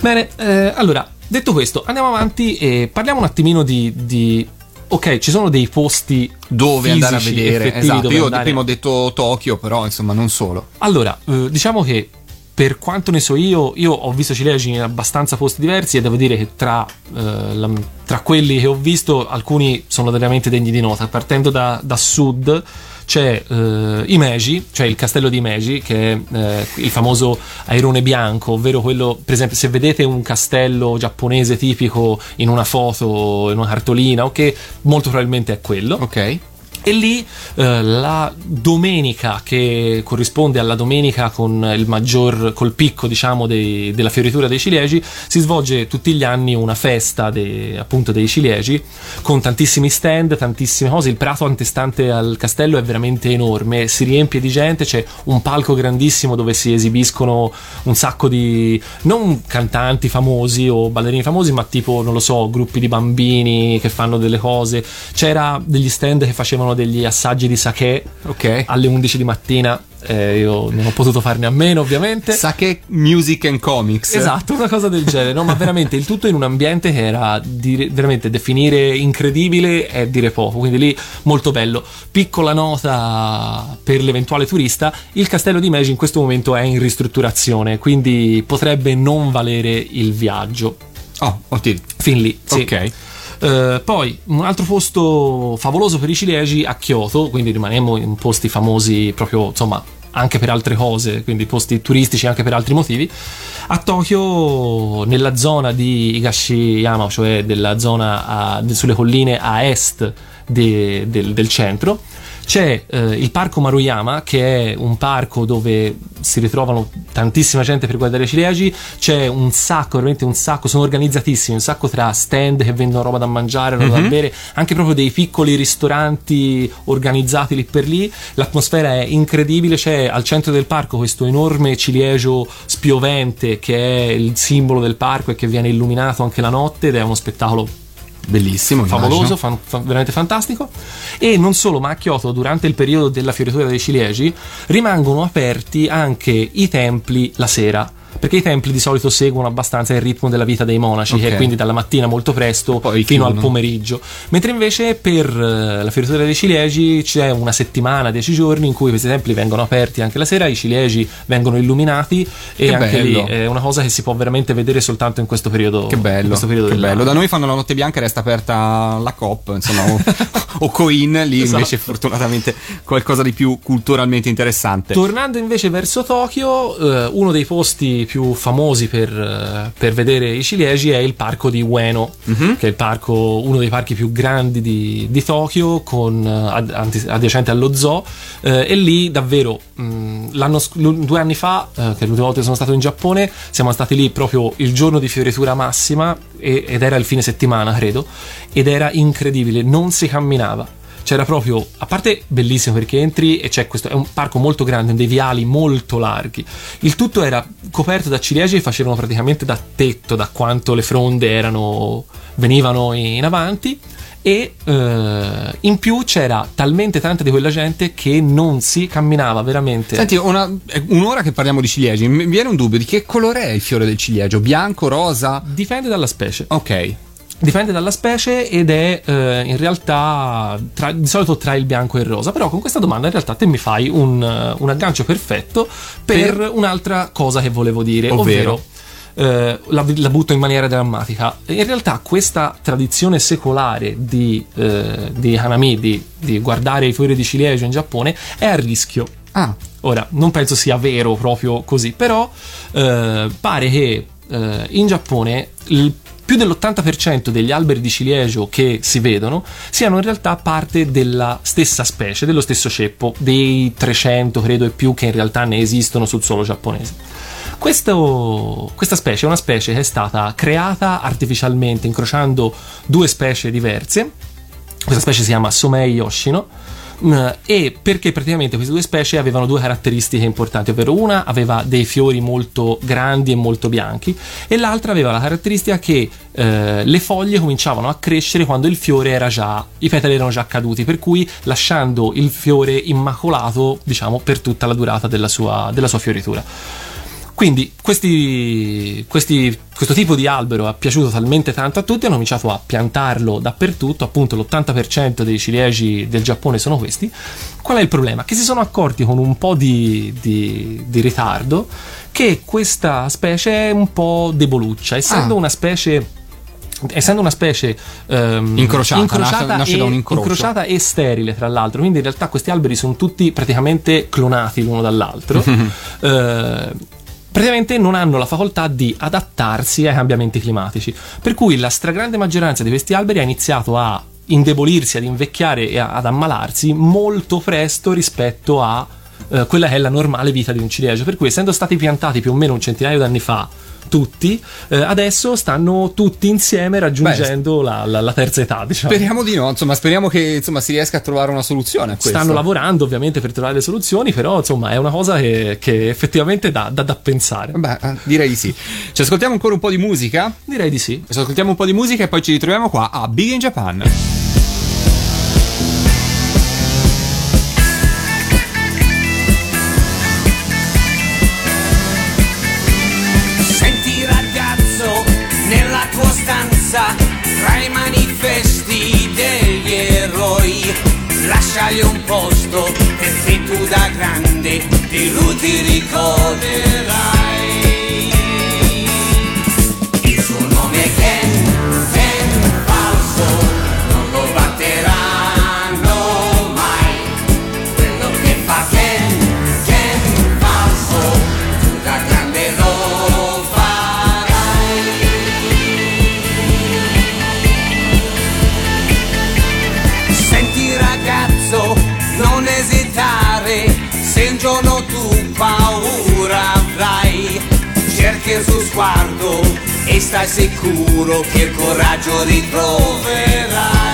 Bene, eh, allora, detto questo, andiamo avanti e parliamo un attimino di... di- Ok, ci sono dei posti Dove andare a vedere? Esatto, io andare. prima ho detto Tokyo, però insomma non solo. Allora, eh, diciamo che per quanto ne so io, io ho visto cilegi in abbastanza posti diversi e devo dire che tra, eh, la- tra quelli che ho visto alcuni sono veramente degni di nota. Partendo da, da sud c'è eh, Imeji, cioè il castello di Imeji, che è eh, il famoso airone bianco, ovvero quello, per esempio, se vedete un castello giapponese tipico in una foto, in una cartolina, ok, molto probabilmente è quello. Ok. E lì eh, la domenica che corrisponde alla domenica con il maggior, col picco diciamo dei- della fioritura dei ciliegi, si svolge tutti gli anni una festa de- appunto dei ciliegi con tantissimi stand, tantissime cose. Il prato antestante al castello è veramente enorme, si riempie di gente, c'è un palco grandissimo dove si esibiscono un sacco di non cantanti famosi o ballerini famosi, ma tipo, non lo so, gruppi di bambini che fanno delle cose. C'era degli stand che facevano degli assaggi di sake Ok. alle 11 di mattina. eh, io non ho potuto farne a meno, ovviamente. Sake Music and Comics. Esatto, una cosa del genere, no? Ma veramente il tutto in un ambiente che era dire- veramente definire incredibile è dire poco, quindi lì molto bello. Piccola nota per l'eventuale turista: il castello di Meiji in questo momento è in ristrutturazione, quindi potrebbe non valere il viaggio. Oh, oddio. Fin lì, sì. Ok. Eh, poi un altro posto favoloso per i ciliegi a Kyoto, quindi rimaniamo in posti famosi proprio insomma anche per altre cose, quindi posti turistici anche per altri motivi. A Tokyo, nella zona di Higashiyama, cioè della zona a- sulle colline a est de- del, del centro, c'è eh, il parco Maruyama, che è un parco dove si ritrovano tantissima gente per guardare i ciliegi. C'è un sacco, veramente un sacco, sono organizzatissimi, un sacco tra stand che vendono roba da mangiare, roba da bere, anche proprio dei piccoli ristoranti organizzati lì per lì. L'atmosfera è incredibile, c'è al centro del parco questo enorme ciliegio spiovente che è il simbolo del parco e che viene illuminato anche la notte ed è uno spettacolo Bellissimo. favoloso, fan- fa- veramente fantastico. E non solo, ma a Kyoto, durante il periodo della fioritura dei ciliegi, rimangono aperti anche i templi la sera. Perché i templi di solito seguono abbastanza il ritmo della vita dei monaci, che Ok. è quindi dalla mattina molto presto Poi fino al pomeriggio. Mentre invece per eh, la fioritura dei ciliegi c'è una settimana, dieci giorni, in cui questi templi vengono aperti anche la sera, i ciliegi vengono illuminati e Che anche bello. lì è una cosa che si può veramente vedere soltanto in questo periodo. Che bello, questo periodo che bello. Da noi fanno la notte bianca e resta aperta la COP, insomma, o, o Coin, lì Esatto. invece fortunatamente qualcosa di più culturalmente interessante. Tornando invece verso Tokyo, eh, uno dei posti più famosi per, eh, per vedere i ciliegi è il parco di Ueno, Mhm. che è il parco, uno dei parchi più grandi di, di Tokyo, con, eh, ad- adiacente allo zoo. eh, e lì davvero, mh, lu- due anni fa, eh, che è l'ultima volta che sono stato in Giappone, siamo stati lì proprio il giorno di fioritura massima e- ed era il fine settimana, credo, ed era incredibile, non si camminava c'era proprio, a parte bellissimo perché entri e c'è questo, è un parco molto grande, dei viali molto larghi. Il tutto era coperto da ciliegi che facevano praticamente da tetto, da quanto le fronde erano, venivano in avanti. E eh, in più c'era talmente tanta di quella gente che non si camminava veramente. Senti, una- un'ora che parliamo di ciliegi, mi viene un dubbio di che colore è il fiore del ciliegio? Bianco, rosa? Dipende dalla specie. Ok. Dipende dalla specie ed è eh, in realtà tra- di solito tra il bianco e il rosa. Però con questa domanda in realtà te mi fai un, eh, un aggancio perfetto per, Per? un'altra cosa che volevo dire, Ovvero? ovvero. eh, la, la butto in maniera drammatica. In realtà questa tradizione secolare di, eh, di Hanami, di, di guardare i fiori di ciliegio in Giappone, è a rischio. Ah, Ora, non penso sia vero proprio così, però eh, pare che eh, in Giappone il più dell'80% degli alberi di ciliegio che si vedono siano in realtà parte della stessa specie, dello stesso ceppo, dei 300 credo e più che in realtà ne esistono sul suolo giapponese. Questo- questa specie è una specie che è stata creata artificialmente incrociando due specie diverse. Questa specie si chiama Somei Yoshino. Mm, E perché praticamente queste due specie avevano due caratteristiche importanti, ovvero una aveva dei fiori molto grandi e molto bianchi, e l'altra aveva la caratteristica che eh, le foglie cominciavano a crescere quando il fiore era già, i petali erano già caduti, per cui lasciando il fiore immacolato, diciamo, per tutta la durata della sua, della sua fioritura. Quindi questi, questi- questo tipo di albero è piaciuto talmente tanto a tutti, hanno cominciato a piantarlo dappertutto, appunto l'80% dei ciliegi del Giappone sono questi. Qual è il problema? Che si sono accorti con un po' di, di- di ritardo che questa specie è un po' deboluccia, essendo Ah. una specie essendo una specie ehm, Incrociata, nasce- nasce e, da un incrocio. incrociata e sterile tra l'altro quindi in realtà questi alberi sono tutti praticamente clonati l'uno dall'altro Eh, praticamente non hanno la facoltà di adattarsi ai cambiamenti climatici. Per cui la stragrande maggioranza di questi alberi ha iniziato a indebolirsi, ad invecchiare e ad ammalarsi molto presto rispetto a eh, quella che è la normale vita di un ciliegio per cui essendo stati piantati più o meno un centinaio d'anni fa tutti, eh, adesso stanno tutti insieme raggiungendo la, la- la terza età, diciamo. Speriamo di no, insomma, speriamo che insomma, si riesca a trovare una soluzione a questo. Stanno lavorando ovviamente per trovare le soluzioni, però insomma è una cosa che, che effettivamente dà, dà da pensare. Beh, eh, direi di sì. Ci ascoltiamo ancora un po' di musica? Direi di sì. Ci ascoltiamo un po' di musica e poi ci ritroviamo qua a Big in Japan. Lasciagli un posto perché tu da grande di lui ti ricorderai. Sguardo e stai sicuro che il coraggio ritroverai.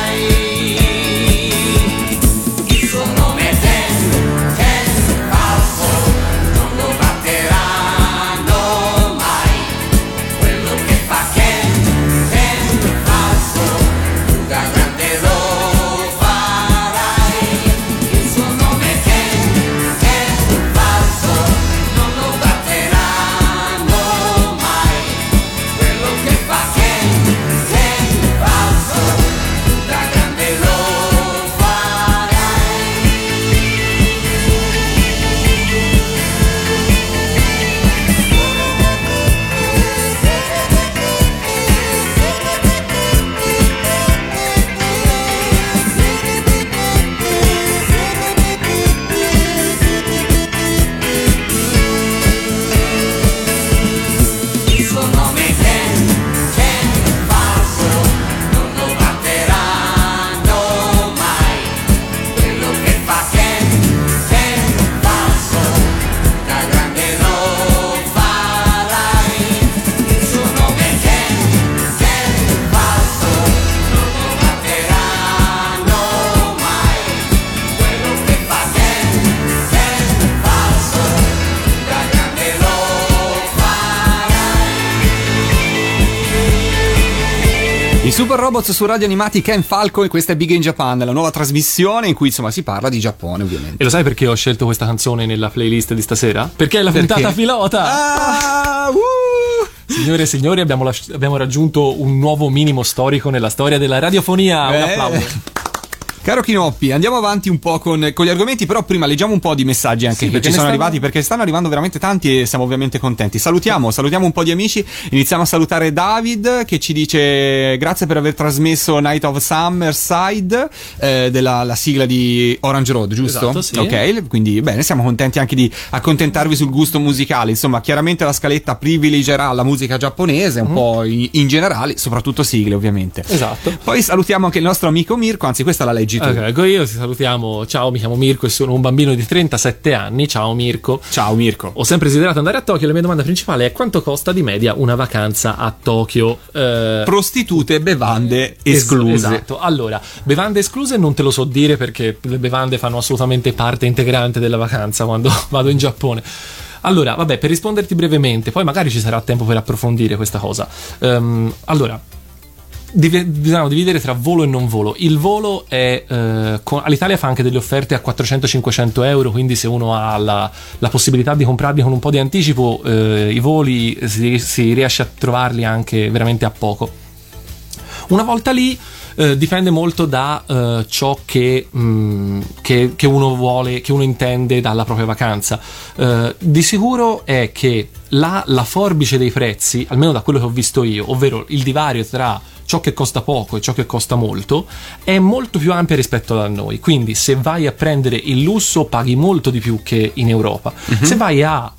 Robots su Radio Animati Ken Falco e questa è Big in Japan, la nuova trasmissione in cui insomma si parla di Giappone ovviamente. E lo sai perché ho scelto questa canzone nella playlist di stasera? Perché è la Perché? puntata pilota! Ah, uh! Signore e signori, abbiamo, lasci- abbiamo raggiunto un nuovo minimo storico nella storia della radiofonia. Un Eh. applauso. Caro Chinoppi, andiamo avanti un po' con, con gli argomenti, però prima leggiamo un po' di messaggi anche Sì, che perché ci sono stanno- arrivati perché stanno arrivando veramente tanti e siamo ovviamente contenti. Salutiamo, salutiamo un po' di amici. Iniziamo a salutare David che ci dice grazie per aver trasmesso Night of Summerside eh, della la sigla di Orange Road, giusto? Esatto, sì. Ok, quindi bene, siamo contenti anche di accontentarvi sul gusto musicale. Insomma, chiaramente la scaletta privilegerà la musica giapponese, un po' in, in generale, soprattutto sigle ovviamente. Esatto. Poi salutiamo anche il nostro amico Mirko, anzi questa la leggi leggi tu. Ok, ecco io ti salutiamo. Ciao, mi chiamo Mirko e sono un bambino di 37 anni. Ciao Mirko. Ciao Mirko. Ho sempre desiderato andare a Tokyo. La mia domanda principale è quanto costa di media una vacanza a Tokyo? Eh, Prostitute, bevande es- escluse. Esatto. Allora, bevande escluse non te lo so dire perché le bevande fanno assolutamente parte integrante della vacanza quando vado in Giappone. Allora, vabbè, per risponderti brevemente, poi magari ci sarà tempo per approfondire questa cosa. Ehm, allora, div- bisogna dividere tra volo e non volo. Il volo è. eh, con- all'Italia fa anche delle offerte a 400-500 euro, quindi se uno ha la, la possibilità di comprarli con un po' di anticipo, eh, i voli si, si riesce a trovarli anche veramente a poco. Una volta lì eh, dipende molto da eh, ciò che, mh, che- che uno vuole, che uno intende dalla propria vacanza. Eh, di sicuro è che la, la forbice dei prezzi, almeno da quello che ho visto io, ovvero il divario tra ciò che costa poco e ciò che costa molto, è molto più ampia rispetto a noi. Quindi se vai a prendere il lusso paghi molto di più che in Europa. Se vai a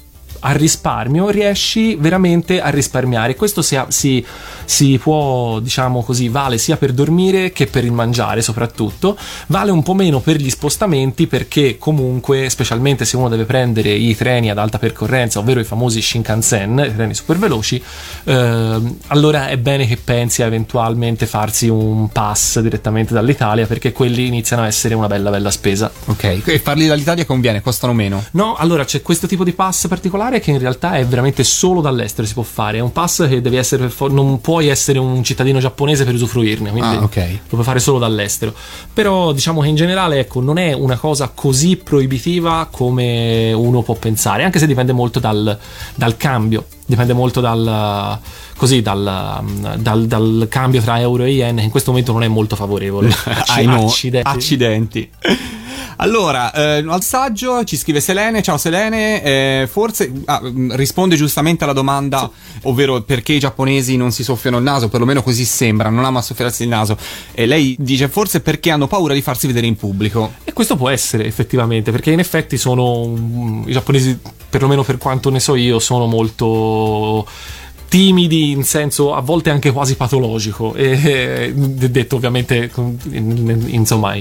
al risparmio riesci veramente a risparmiare. Questo si, si- si può, diciamo così, vale sia per dormire che per il mangiare, soprattutto. Vale un po' meno per gli spostamenti perché comunque, specialmente se uno deve prendere i treni ad alta percorrenza, ovvero i famosi Shinkansen, i treni super veloci, ehm, allora è bene che pensi a eventualmente farsi un pass direttamente dall'Italia perché quelli iniziano a essere una bella bella spesa. Ok, e farli dall'Italia conviene, costano meno. No, allora c'è questo tipo di pass particolare che in realtà è veramente solo dall'estero si può fare. È un pass che devi essere per for- non puoi essere un cittadino giapponese per usufruirne, quindi Ah, ok. lo puoi fare solo dall'estero. Però diciamo che in generale ecco, non è una cosa così proibitiva come uno può pensare, anche se dipende molto dal, dal cambio, dipende molto dal così dal, dal- dal cambio tra euro e yen che in questo momento non è molto favorevole. Ai no, Accidenti. accidenti. Allora, eh, al saggio ci scrive Selene, ciao Selene, eh, forse ah, mh, risponde giustamente alla domanda, ovvero perché i giapponesi non si soffiano il naso, perlomeno così sembra, non ama soffiarsi il naso. E lei dice forse perché hanno paura di farsi vedere in pubblico. E questo può essere effettivamente, perché in effetti sono mm, i giapponesi, perlomeno per quanto ne so io, sono molto timidi in senso a volte anche quasi patologico e eh, detto ovviamente insomma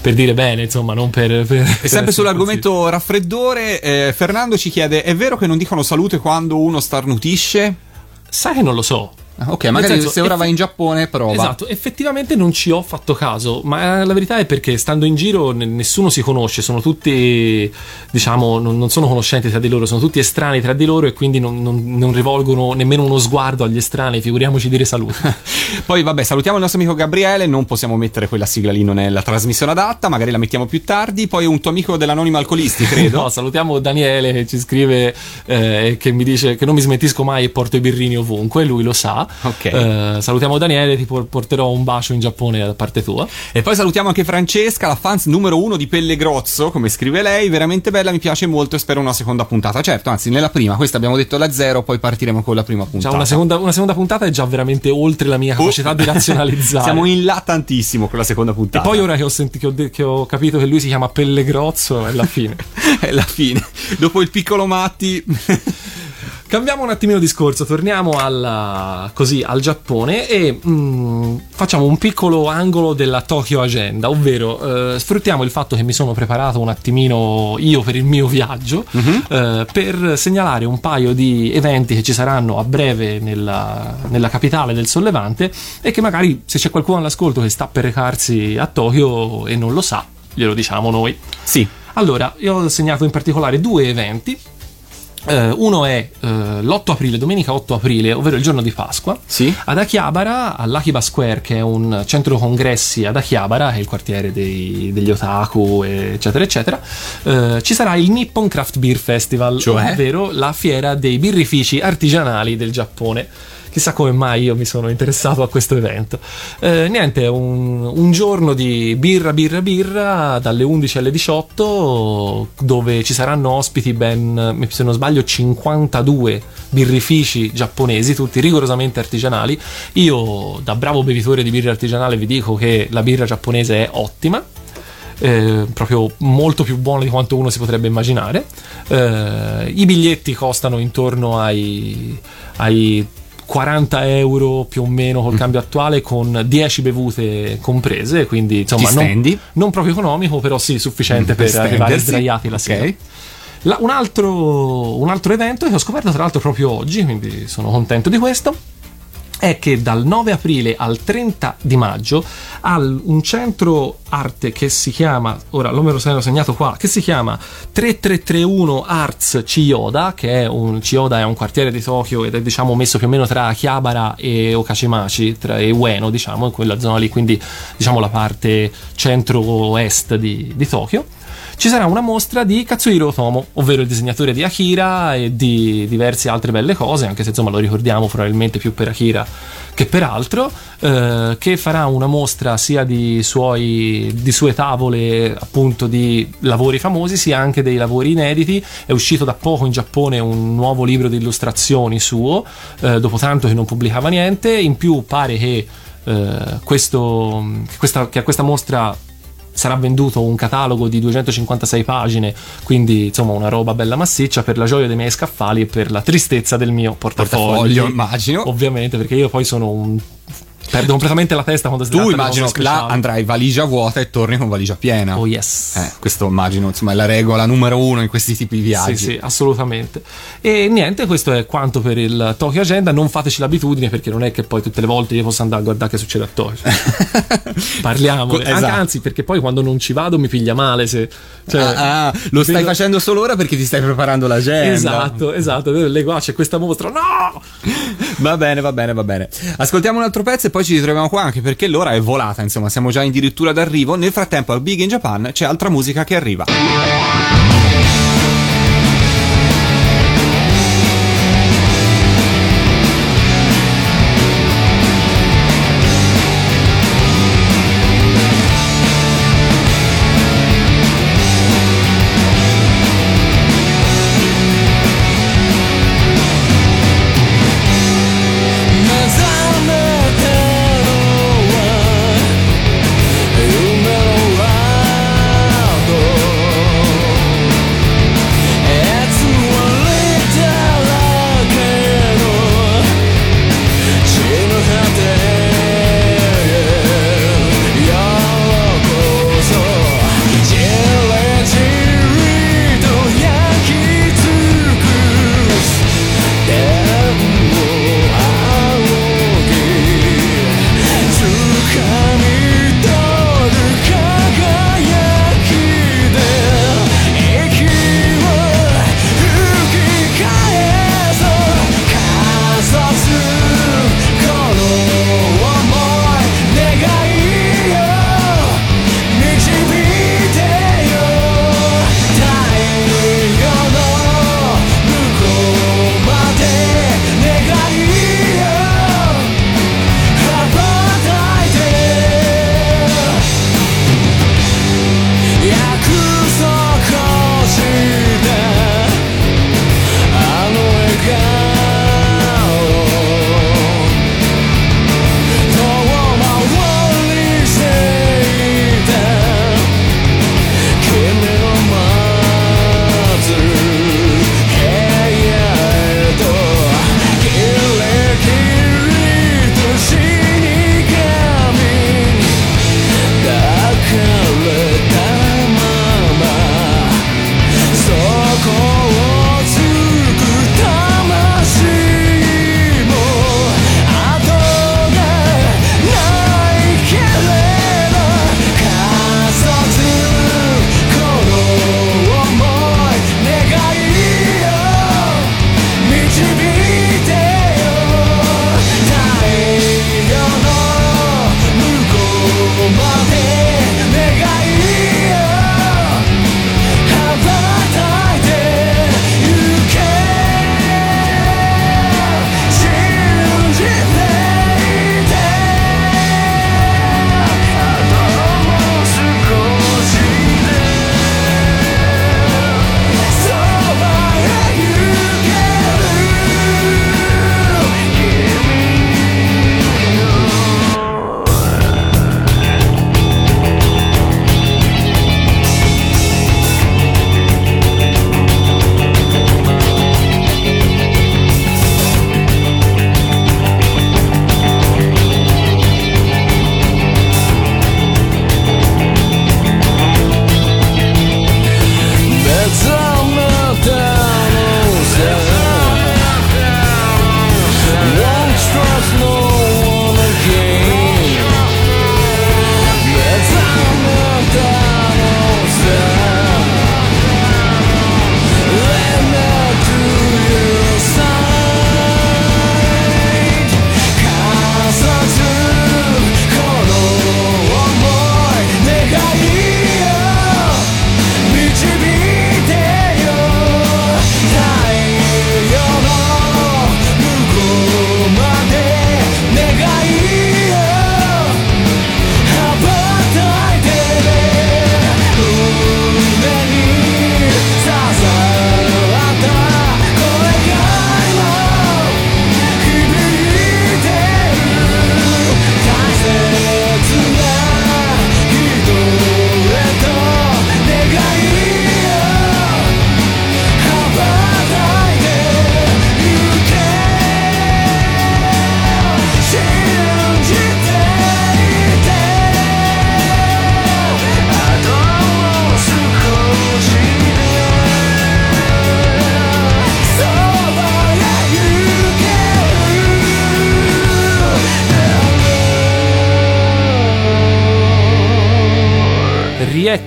per dire bene insomma non per, per E sempre sull'argomento raffreddore, eh, Fernando ci chiede: è vero che non dicono salute quando uno starnutisce? sai che non lo so Ah, Ok, magari senso, se ora effe- vai in Giappone, prova. Esatto, effettivamente non ci ho fatto caso, ma eh, la verità è perché stando in giro ne- nessuno si conosce, sono tutti, diciamo, non, non sono conoscenti tra di loro, sono tutti estranei tra di loro e quindi non, non- non rivolgono nemmeno uno sguardo agli estranei, figuriamoci dire salute. Poi vabbè, salutiamo il nostro amico Gabriele, non possiamo mettere quella sigla lì, non è la trasmissione adatta, magari la mettiamo più tardi. Poi un tuo amico dell'Anonimo Alcolisti, credo. No, salutiamo Daniele che ci scrive eh, e che mi dice che non mi smentisco mai e porto i birrini ovunque, lui lo sa. Ok. Eh, salutiamo Daniele, ti por- porterò un bacio in Giappone da parte tua. E poi salutiamo anche Francesca, la fans numero uno di Pelle Grozzo, come scrive lei, veramente bella, mi piace molto e spero una seconda puntata. Certo, anzi, nella prima, questa abbiamo detto la zero, poi partiremo con la prima puntata. una seconda, una seconda puntata è già veramente oltre la mia capacità di razionalizzare. Oh. Siamo in là tantissimo con la seconda E puntata. poi ora che ho, senti- che ho de- che ho capito che lui si chiama Pellegrozzo, è la fine. è la fine. Dopo il piccolo Matti. Cambiamo un attimino discorso, torniamo alla- così, al Giappone e mm, facciamo un piccolo angolo della Tokyo Agenda, ovvero eh, sfruttiamo il fatto che mi sono preparato un attimino io per il mio viaggio eh, per segnalare un paio di eventi che ci saranno a breve nella, nella capitale del Sollevante e che magari se c'è qualcuno all'ascolto che sta per recarsi a Tokyo e non lo sa, glielo diciamo noi. sì. Allora, io ho segnato in particolare due eventi. Eh, uno è eh, l'8 aprile, domenica 8 aprile, ovvero il giorno di Pasqua. Sì. Ad Akihabara, all'Akiba Square, che è un centro congressi ad Akihabara, che è il quartiere dei- degli otaku, eccetera, eccetera, eh, ci sarà il Nippon Craft Beer Festival, Cioè? ovvero la fiera dei birrifici artigianali del Giappone. Chissà come mai io mi sono interessato a questo evento. Eh, niente, un, un giorno di birra, birra, birra dalle 11 alle 18 dove ci saranno ospiti ben, se non sbaglio, 52 birrifici giapponesi, tutti rigorosamente artigianali. Io, da bravo bevitore di birra artigianale, vi dico che la birra giapponese è ottima. eh, proprio molto più buona di quanto uno si potrebbe immaginare. Eh, I biglietti costano intorno ai, ai 40 euro più o meno col cambio attuale con 10 bevute comprese, quindi insomma non, non proprio economico, però sì, sufficiente Mm, per per arrivare sdraiati la sera. Ok. La- un, altro, un altro evento che ho scoperto tra l'altro proprio oggi, quindi sono contento di questo, è che dal 9 aprile al 30 di maggio un centro arte che si chiama, ora lo me lo sono segnato qua, che si chiama 3331 Arts Chiyoda, che è un Chiyoda è un quartiere di Tokyo ed è diciamo messo più o meno tra Akihabara e Okashimachi, tra e Ueno, diciamo, in quella zona lì, quindi diciamo la parte centro-est di, di Tokyo ci sarà una mostra di Katsuhiro Otomo, ovvero il disegnatore di Akira e di diverse altre belle cose, anche se insomma lo ricordiamo probabilmente più per Akira che per altro, eh, che farà una mostra sia di, suoi, di sue tavole appunto di lavori famosi, sia anche dei lavori inediti. È uscito da poco in Giappone un nuovo libro di illustrazioni suo, eh, dopo tanto che non pubblicava niente, in più pare che, eh, questo, che questa, che a questa mostra sarà venduto un catalogo di 256 pagine, quindi insomma una roba bella massiccia per la gioia dei miei scaffali e per la tristezza del mio portafoglio. Portafoglio, immagino. Ovviamente, perché io poi sono un perdo completamente la testa quando si Tu immagino là andrai valigia vuota e torni con valigia piena. Oh yes. Eh, questo immagino, insomma, è la regola numero uno in questi tipi di viaggi. Sì, sì, assolutamente. E niente, questo è quanto per il Tokyo Agenda. Non fateci l'abitudine perché non è che poi tutte le volte io posso andare a guardare che succede a Tokyo. Parliamo. Esatto. Anzi, perché poi quando non ci vado mi piglia male. Se, cioè, Ah, ah, lo stai vedo- facendo solo ora perché ti stai preparando l'agenda. Esatto, esatto. Leggo, ah, c'è questa mostra. No! Va bene, va bene, va bene. Ascoltiamo un altro pezzo e poi ci ritroviamo qua anche perché l'ora è volata, insomma, siamo già addirittura d'arrivo. Nel frattempo al Big in Japan c'è altra musica che arriva.「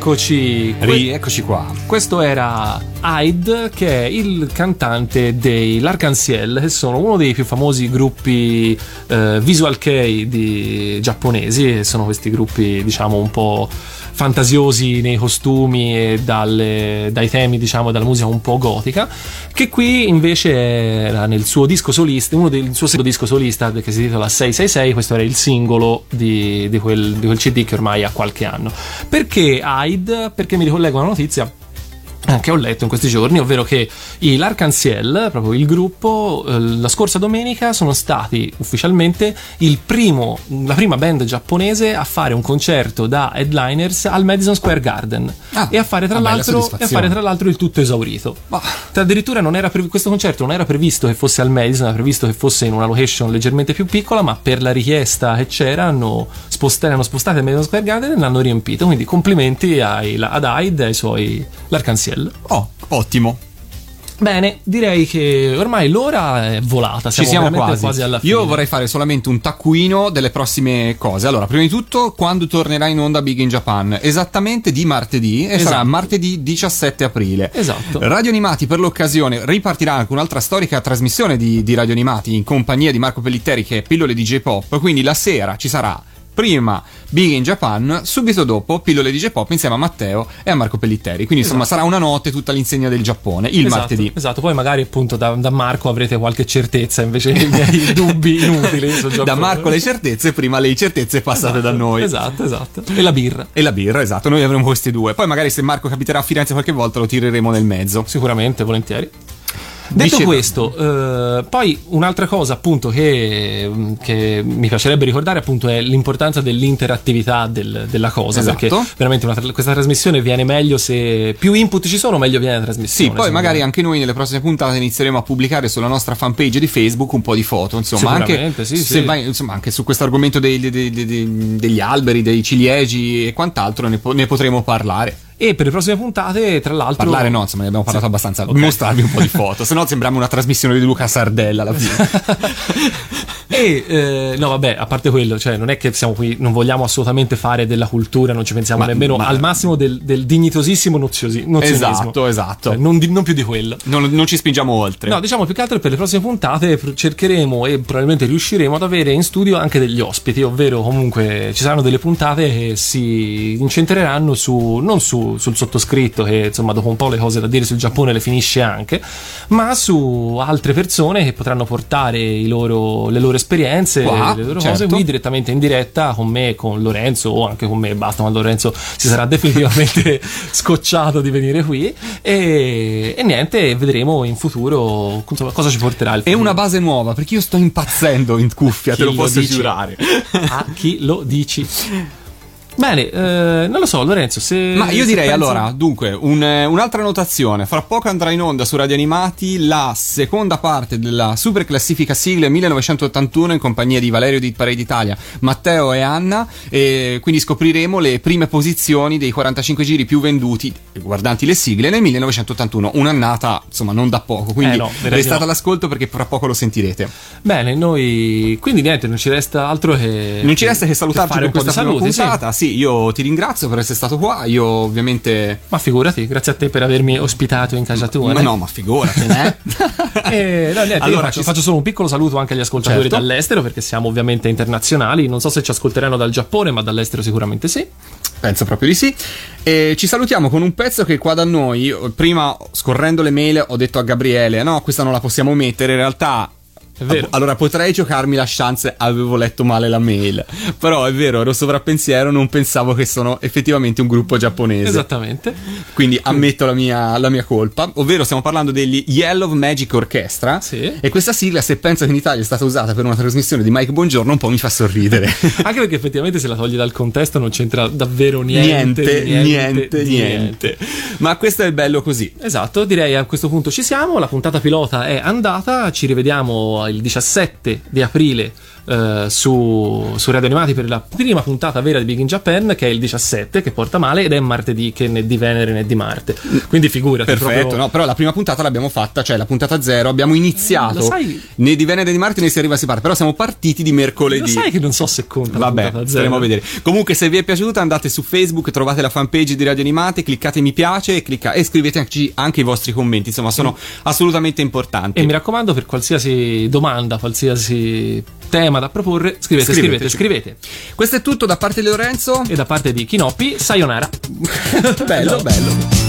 rieccoci. Rieccoci qua. questo era Hyde, che è il cantante dei L'Arc-en-Ciel, che sono uno dei più famosi gruppi eh, visual kei di giapponesi, sono questi gruppi, diciamo, un po' fantasiosi nei costumi e dalle- dai temi, diciamo, dalla musica un po' gotica, che qui invece era nel suo disco solista, uno del suo secondo disco solista che si intitola 666, questo era il singolo di, di quel, di quel CD che ormai ha qualche anno. Perché Hyde? Perché mi ricollego a una notizia che ho letto in questi giorni, ovvero che i L'Arc-en-Ciel, proprio il gruppo, eh, la scorsa domenica sono stati ufficialmente il primo, la prima band giapponese a fare un concerto da headliners al Madison Square Garden Ah, e, a fare l'altro, e a fare tra l'altro il tutto esaurito. Ma- Addirittura non era previ- questo concerto non era previsto che fosse al Madison, era previsto che fosse in una location leggermente più piccola, ma per la richiesta che c'era hanno, sposta- hanno spostato il Madison Square Garden e l'hanno riempito. Quindi complimenti ai, ad Hyde e ai suoi L'Arc-en-Ciel. Oh, ottimo. Bene, direi che ormai l'ora è volata, Ci siamo, siamo veramente quasi. alla fine. Io vorrei fare solamente un taccuino delle prossime cose. Allora, prima di tutto, quando tornerà in onda Big in Japan? Esattamente di martedì, e sarà Esatto. martedì 17 aprile. Esatto. Radio Animati per l'occasione ripartirà anche un'altra storica trasmissione di, di Radio Animati in compagnia di Marco Pellitteri che è Pillole di J-Pop. Quindi la sera ci sarà prima Big in Japan, subito dopo Pillole di J-Pop insieme a Matteo e a Marco Pellitteri. Quindi insomma sarà una notte tutta l'insegna del Giappone, il Esatto, martedì. Esatto, poi magari appunto da, da Marco avrete qualche certezza invece dei miei dubbi inutili. Da. Marco le certezze, prima le incertezze passate da noi. Esatto, esatto. E la birra. E la birra, esatto, noi avremo questi due. Poi magari se Marco capiterà a Firenze qualche volta lo tireremo nel mezzo. Sicuramente, volentieri. Detto Dicevo- questo, eh, poi un'altra cosa appunto che, che mi piacerebbe ricordare appunto è l'importanza dell'interattività del- della cosa, Esatto. perché veramente una questa trasmissione viene meglio se più input ci sono, meglio viene la Sì, trasmissione. poi secondo magari anche noi nelle prossime puntate inizieremo a pubblicare sulla nostra fanpage di Facebook un po' di foto, insomma, anche, sì, se sì. vai- insomma, anche su questo argomento dei- dei- degli alberi, dei ciliegi e quant'altro ne, po- ne potremo parlare. E per le prossime puntate, tra l'altro... Parlare no, insomma, ne abbiamo parlato abbastanza. Mostrarvi un po' di foto, se no sembriamo una trasmissione di Luca Sardella alla fine. E eh, no, vabbè, a parte quello, cioè non è che siamo qui, non vogliamo assolutamente fare della cultura, non ci pensiamo Ma- nemmeno ma- al massimo del, del dignitosissimo noziosi- nozionismo. Esatto, esatto. Cioè, non, di- non più di quello. non, non ci spingiamo oltre. No, diciamo più che altro per le prossime puntate cercheremo e probabilmente riusciremo ad avere in studio anche degli ospiti, ovvero comunque ci saranno delle puntate che si incentreranno su non su- sul sottoscritto che insomma dopo un po' le cose da dire sul Giappone le finisce anche, ma su altre persone che potranno portare i loro- le loro esperienze, Qua, le loro certo. cose qui direttamente in diretta con me, con Lorenzo o anche con me, basta, ma Lorenzo si sarà definitivamente scocciato di venire qui e, e niente, vedremo in futuro insomma, cosa ci porterà il È futuro. una base nuova, perché io sto impazzendo in cuffia, te lo posso dice? giurare. a chi lo dici. Bene, eh, non lo so, Lorenzo. Se, Ma io direi pensi- allora, dunque, un, eh, un'altra notazione. Fra poco andrà in onda su Radio Animati la seconda parte della super classifica sigle 1981 in compagnia di Valerio di Parade Italia, Matteo e Anna. E quindi scopriremo le prime posizioni dei 45 giri più venduti guardanti le sigle nel 1981. Un'annata, insomma, non da poco. Quindi Eh no, restate no. all'ascolto perché fra poco lo sentirete. Bene, noi. Quindi niente, non ci resta altro che. Non ci resta che salutarci per questa di prima saluti. sì. Sì. io ti ringrazio per essere stato qua. Io ovviamente. Ma figurati, grazie a te per avermi ospitato in casa tua. Ma né? no, ma figurati, eh? Eh, no, niente, Allora, faccio, ci- faccio solo un piccolo saluto anche agli ascoltatori Certo. dall'estero perché siamo ovviamente internazionali. Non so se ci ascolteranno dal Giappone, ma dall'estero sicuramente sì. Penso proprio di sì. E ci salutiamo con un pezzo che qua da noi, prima scorrendo le mail ho detto a Gabriele, no, questa non la possiamo mettere, in realtà... È vero. Allora potrei giocarmi la chance, avevo letto male la mail. Però è vero, ero sovrappensiero, non pensavo che sono effettivamente un gruppo giapponese. Esattamente. Quindi ammetto la mia, la mia colpa, ovvero stiamo parlando degli Yellow Magic Orchestra. Sì. E questa sigla, se penso che in Italia è stata usata per una trasmissione di Mike Buongiorno, un po' mi fa sorridere. Anche perché effettivamente se la togli dal contesto non c'entra davvero niente. niente, niente, di niente, Ma questo è il bello così. Esatto, direi a questo punto ci siamo, la puntata pilota è andata, ci rivediamo il 17 di aprile eh, su, su Radio Animati per la prima puntata vera di Big in Japan, che è il 17, che porta male, ed è martedì, che né di Venere né di Marte. Quindi figurati. Perfetto, proprio- no, però la prima puntata l'abbiamo fatta, cioè la puntata zero, abbiamo iniziato Lo sai- né di Venere né di Marte né si arriva si parte, però siamo partiti di Lo mercoledì. sai che non so se conta Vabbè, staremo a vedere. Comunque, se vi è piaciuta, andate su Facebook, trovate la fanpage di Radio Animate, cliccate mi piace e, clicca- e scriveteci anche i vostri commenti. Insomma, sono assolutamente importanti. E mi raccomando, per qualsiasi domanda, qualsiasi tema da proporre, scrivete, scrivete, scrivete. Questo è tutto da parte di Lorenzo. E da parte di Kinoppi, sayonara. bello, bello.